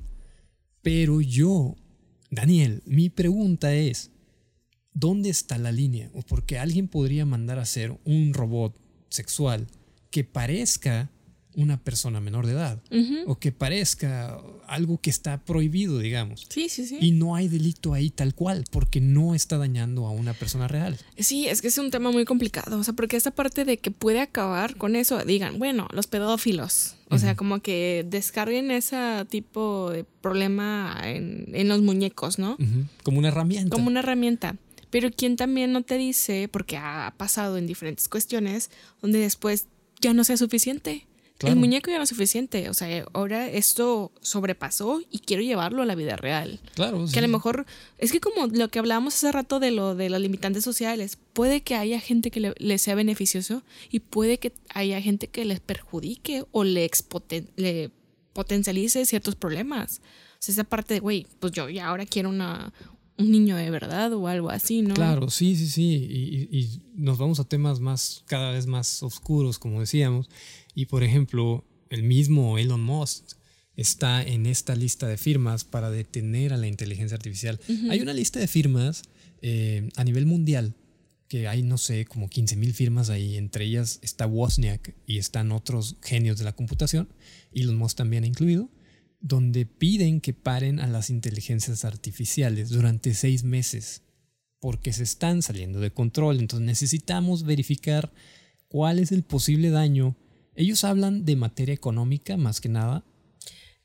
Pero yo, Daniel, mi pregunta es, ¿dónde está la línea? O porque alguien podría mandar a hacer un robot sexual que parezca una persona menor de edad o que parezca algo que está prohibido, digamos. Sí, sí, sí. Y no hay delito ahí tal cual, porque no está dañando a una persona real. Sí, es que es un tema muy complicado, o sea, porque esta parte de que puede acabar con eso, digan, bueno, los pedófilos, o sea, como que descarguen ese tipo de problema en, en los muñecos, ¿no? Como una herramienta. Como una herramienta. Pero quien también no te dice, porque ha pasado en diferentes cuestiones, donde después ya no sea suficiente. Claro. El muñeco ya no es suficiente. O sea, ahora esto sobrepasó y quiero llevarlo a la vida real. Claro. Que a lo sí. mejor, es que como lo que hablábamos hace rato de lo de las limitantes sociales, puede que haya gente que le, le sea beneficioso y puede que haya gente que les perjudique o le, expoten- le potencialice ciertos problemas. O sea, esa parte de, güey, pues yo ya ahora quiero una, un niño de verdad o algo así, ¿no? Claro, sí, sí, sí. Y, nos vamos a temas más, cada vez más oscuros, como decíamos. Y por ejemplo, el mismo Elon Musk está en esta lista de firmas para detener a la inteligencia artificial. Hay una lista de firmas eh, a nivel mundial que hay, no sé, como 15 mil firmas ahí. Entre ellas está Wozniak y están otros genios de la computación, Elon Musk también incluido, donde piden que paren a las inteligencias artificiales durante seis meses porque se están saliendo de control. Entonces necesitamos verificar cuál es el posible daño. Ellos hablan de materia económica más que nada.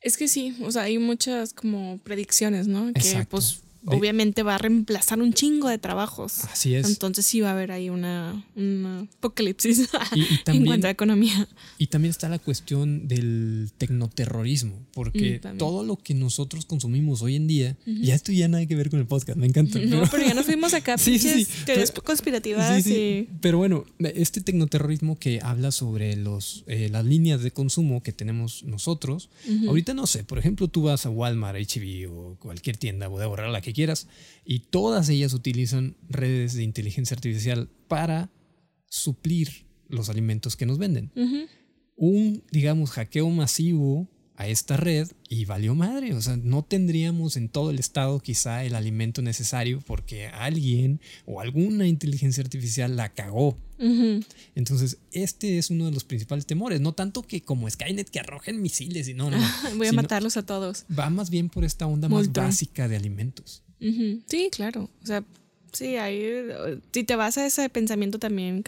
Es que sí, o sea, hay muchas como predicciones, ¿no? Que pues De- obviamente va a reemplazar un chingo de trabajos. Así es. Entonces sí va a haber ahí una, una apocalipsis <laughs> Y- y en cuanto a economía. Y también está la cuestión del tecnoterrorismo, porque Mm, todo lo que nosotros consumimos hoy en día, ya esto ya nada que ver con el podcast, me encanta. No, pero ya nos fuimos acá, <laughs> Sí, sí, teorías Pero- conspirativas Sí, y... Pero bueno, este tecnoterrorismo que habla sobre los, eh, las líneas de consumo que tenemos nosotros, ahorita no sé, por ejemplo, tú vas a Walmart, HB o cualquier tienda, o de ahorrar la que quieras, y todas ellas utilizan redes de inteligencia artificial para suplir los alimentos que nos venden. Un, digamos, hackeo masivo a esta red y valió madre. O sea, no tendríamos en todo el estado quizá el alimento necesario porque alguien o alguna inteligencia artificial la cagó. Entonces, este es uno de los principales temores. No tanto que como Skynet que arrojen misiles y no, no. <laughs> Voy a matarlos a todos. Va más bien por esta onda más básica de alimentos. Sí, claro. O sea, sí, ahí, si te vas a ese pensamiento también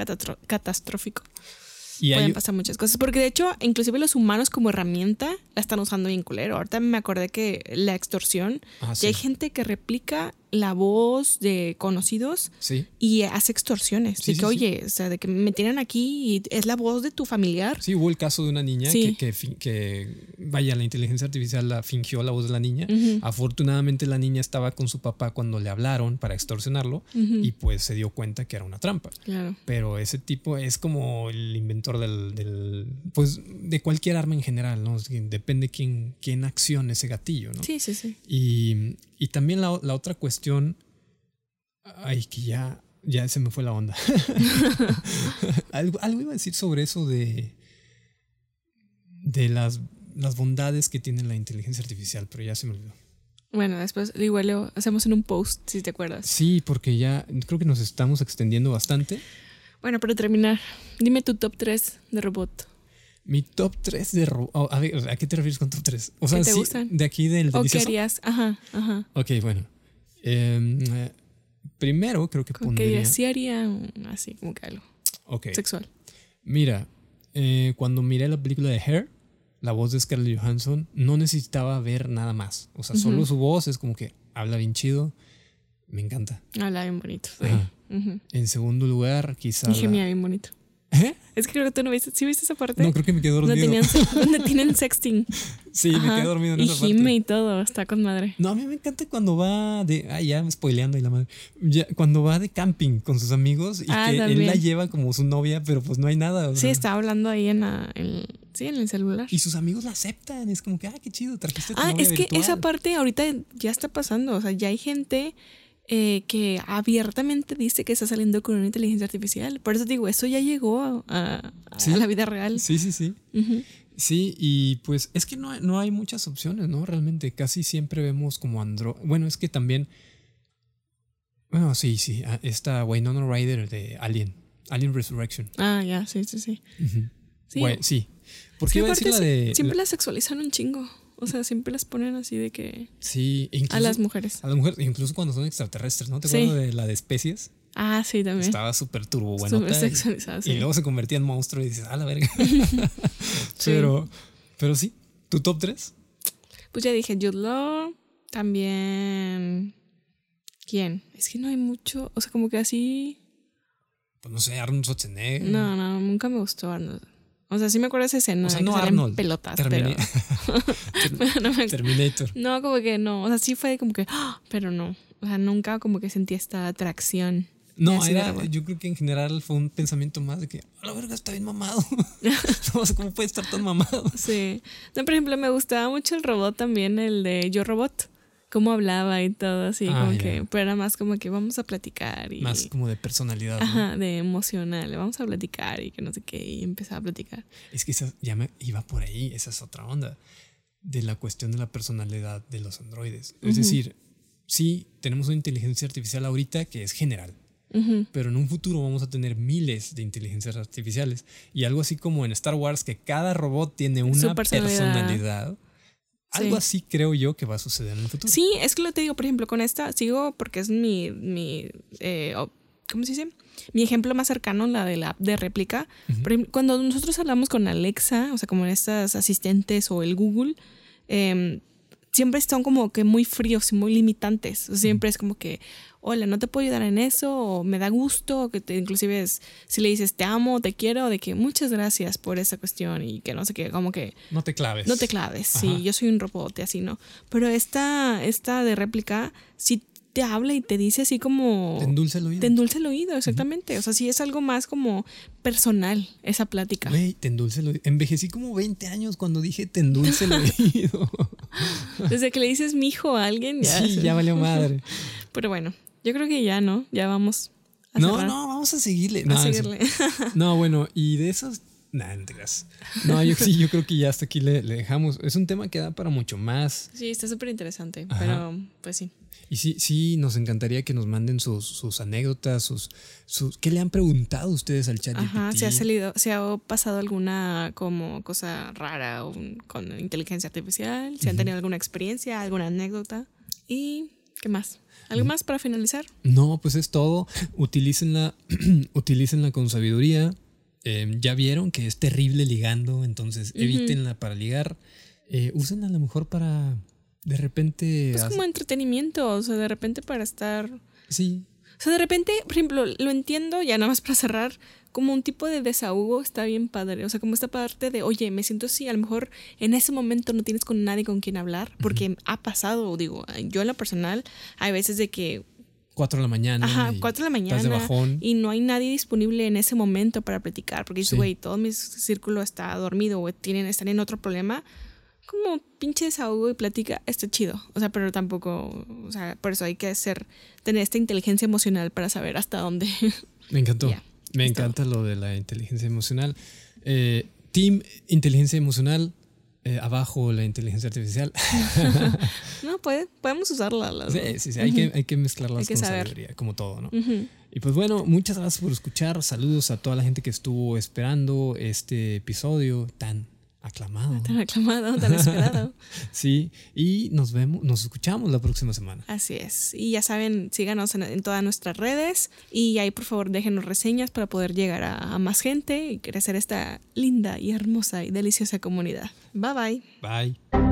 catastrófico, Y pueden hay, pasar muchas cosas. Porque de hecho, inclusive los humanos como herramienta la están usando bien culero. Ahorita me acordé que la extorsión, Ah, sí. hay gente que replica la voz de conocidos Sí. y hace extorsiones. Sí, de que, sí. oye, o sea, de que me tienen aquí y es la voz de tu familiar. Sí, hubo el caso de una niña que, que, que, vaya, la inteligencia artificial la fingió la voz de la niña. Afortunadamente la niña estaba con su papá cuando le hablaron para extorsionarlo y pues se dio cuenta que era una trampa. Claro. Pero ese tipo es como el inventor del, del- pues de cualquier arma en general, ¿no? Depende quién, quién accione ese gatillo, ¿no? Sí, sí, sí. Y, y también la, la otra cuestión, ay, que ya, ya se me fue la onda. <laughs> algo, algo iba a decir sobre eso de, de las, las bondades que tiene la inteligencia artificial, pero ya se me olvidó. Bueno, después igual lo hacemos en un post, si te acuerdas. Sí, porque ya creo que nos estamos extendiendo bastante. Bueno, para terminar, dime tu top 3 de robot. Mi top 3 de... oh, a ver, ¿a qué te refieres con top 3? O sea, ¿Qué te sí, gustan? de aquí del ¿O delicioso. querías? Ajá, ajá. Ok, bueno. Em, eh, primero creo que Como que pondría... sí haría así, como que algo Ok. sexual. Mira, eh, cuando miré la película de Hair, la voz de Scarlett Johansson, no necesitaba ver nada más. O sea, solo su voz es como que habla bien chido. Me encanta. Habla bien bonito. Sí. En segundo lugar, quizá. Y la- gemía bien bonito. ¿Eh? Es que creo que tú no viste. ¿Sí viste esa parte? No, creo que me quedé donde, dormido. tenían, donde tienen <laughs> sexting. sí, me quedé dormido en Y esa parte. gime y todo. Está con madre. No, a mí me encanta cuando va de. Ah, ya me spoileando y la madre. Ya, cuando va de camping con sus amigos y Ah, que él la lleva como su novia, pero pues no hay nada. o Sí, está hablando ahí en, la, en- sí, en el celular. Y sus amigos la aceptan. Es como que, ah, qué chido, trajiste a tu Ah, novia es que virtual. esa parte ahorita ya está pasando. O sea, ya hay gente eh, que abiertamente dice que está saliendo con una inteligencia artificial. Por eso digo, eso ya llegó a, Sí. la vida real. Sí, sí, sí. Sí, y pues es que no, hay- no hay muchas opciones, ¿no? Realmente casi siempre vemos como Android. Bueno, es que también. Bueno, sí, sí. ah, Esta Winona Ryder de Alien. Alien Resurrection. Ah, ya, sí, sí, sí. Sí. Güey, sí. Porque que iba a decir la aparte de. sie- Siempre la- las sexualizan un chingo. O sea, siempre las ponen así de que. Sí, incluso, A las mujeres. A las mujeres, incluso cuando son extraterrestres, ¿no? ¿Te Sí. acuerdas de la de especies? Ah, sí, también. Estaba súper turbo Súper buenota. y- sexualizada, sí. Y luego se convertía en monstruo y dices, ah, la verga. <laughs> <laughs> pero, pero sí, ¿tu top 3? Pues ya dije, Jude Law. También. ¿Quién? Es que no hay mucho. O sea, como que así. Pues no sé, Arnold Schwarzenegger. No, no, nunca me gustó Arnold. O sea, sí me acuerdo esa escena. O sea, de no Arnold. pelotas, Termine- pero. <laughs> <laughs> no, me- Terminator. no, como que no. O sea, sí fue como que. ¡ah! Pero no. O sea, nunca como que sentí esta atracción. No, era, yo creo que en general fue un pensamiento más de que, a la verga, está bien mamado. <laughs> no cómo puede estar tan mamado. Sí. No, por ejemplo, me gustaba mucho el robot también, el de Yo Robot. Cómo hablaba y todo así, Ah, como ya. que. Pero era más como que vamos a platicar y. Más como de personalidad. ¿no? Ajá, de emocional. Vamos a platicar y que no sé qué. Y empezaba a platicar. Es que esa, ya me iba por ahí, esa es otra onda. De la cuestión de la personalidad de los androides. Es Ujú. decir, sí, tenemos una inteligencia artificial ahorita que es general. Ujú. pero en un futuro vamos a tener miles de inteligencias artificiales y algo así como en Star Wars que cada robot tiene una personalidad. personalidad. Algo Sí. así creo yo que va a suceder en el futuro. Sí, es que lo te digo, por ejemplo, con esta sigo porque es mi, mi eh, ¿cómo se dice? Mi ejemplo más cercano, la de la app de réplica. Ejemplo, cuando nosotros hablamos con Alexa, o sea, como en estas asistentes o el Google, em, siempre son como que muy fríos y muy limitantes. O sea, siempre es como que, hola, no te puedo ayudar en eso, o me da gusto, o que te, inclusive es, si le dices te amo, te quiero, de que muchas gracias por esa cuestión y que no sé qué, como que No te claves. no te claves, Ajá. sí, yo soy un robot y así, ¿no? Pero esta, esta de réplica sí te habla y te dice así como... Te endulce el oído. Te endulce el oído, exactamente. O sea, sí es algo más como personal esa plática. Güey, te endulce el oído. Envejecí como 20 años cuando dije te endulce el oído. <laughs> Desde que le dices mi hijo a alguien, ya. sí, ya valió madre. <laughs> Pero bueno, yo creo que ya, ¿no? Ya vamos a No, cerrar, no, vamos a seguirle. a No, seguirle. <laughs> No, bueno, y de esos Nah, no te creas. No, yo sí, yo creo que ya hasta aquí le, le dejamos. Es un tema que da para mucho más. Sí, está súper interesante, pero pues sí. Y sí, sí, nos encantaría que nos manden sus, sus anécdotas, sus, sus. ¿Qué le han preguntado ustedes al chat? Ajá, si ha salido, si ha pasado alguna como cosa rara o un- con inteligencia artificial, si han tenido alguna experiencia, alguna anécdota. ¿Y qué más? ¿Algo más para finalizar? No, pues es todo. Utilícenla, <clears throat> utilícenla con sabiduría. Eh, ya vieron que es terrible ligando, entonces Ujú. evítenla para ligar. Eh, úsenla a lo mejor para de repente. Pues hac- como entretenimiento, o sea, de repente para estar Sí, O sea, de repente, por ejemplo, lo entiendo, ya nada más para cerrar, como un tipo de desahogo está bien padre. O sea, como esta parte de, oye, me siento así, a lo mejor en ese momento no tienes con nadie con quien hablar, porque ha pasado, digo, yo en lo personal, hay veces de que, 4 de la mañana. ajá, y 4 de la Estás de mañana bajón. y no hay nadie disponible en ese momento para platicar, porque dices, Sí. güey, todo mi círculo está dormido o tienen, están en otro problema. Como pinche desahogo y platica, está chido. O sea, pero tampoco, o sea, por eso hay que hacer, tener esta inteligencia emocional para saber hasta dónde. Me encantó. <laughs> Me encanta lo de la inteligencia emocional. Eh, team Inteligencia Emocional. eh, abajo la inteligencia artificial. <laughs> No, puede, podemos usarla. las sí, sí, sí, hay, que, hay que mezclarlas Hay que con saber. sabiduría, como todo, ¿no? Y pues bueno, muchas gracias por escuchar. Saludos a toda la gente que estuvo esperando este episodio tan aclamado. Tan aclamado, tan esperado. <laughs> Sí, y nos vemos, nos escuchamos la próxima semana. Así es. Y ya saben, síganos en, en todas nuestras redes y ahí por favor déjenos reseñas para poder llegar a, a más gente y crecer esta linda y hermosa y deliciosa comunidad. Bye bye. Bye.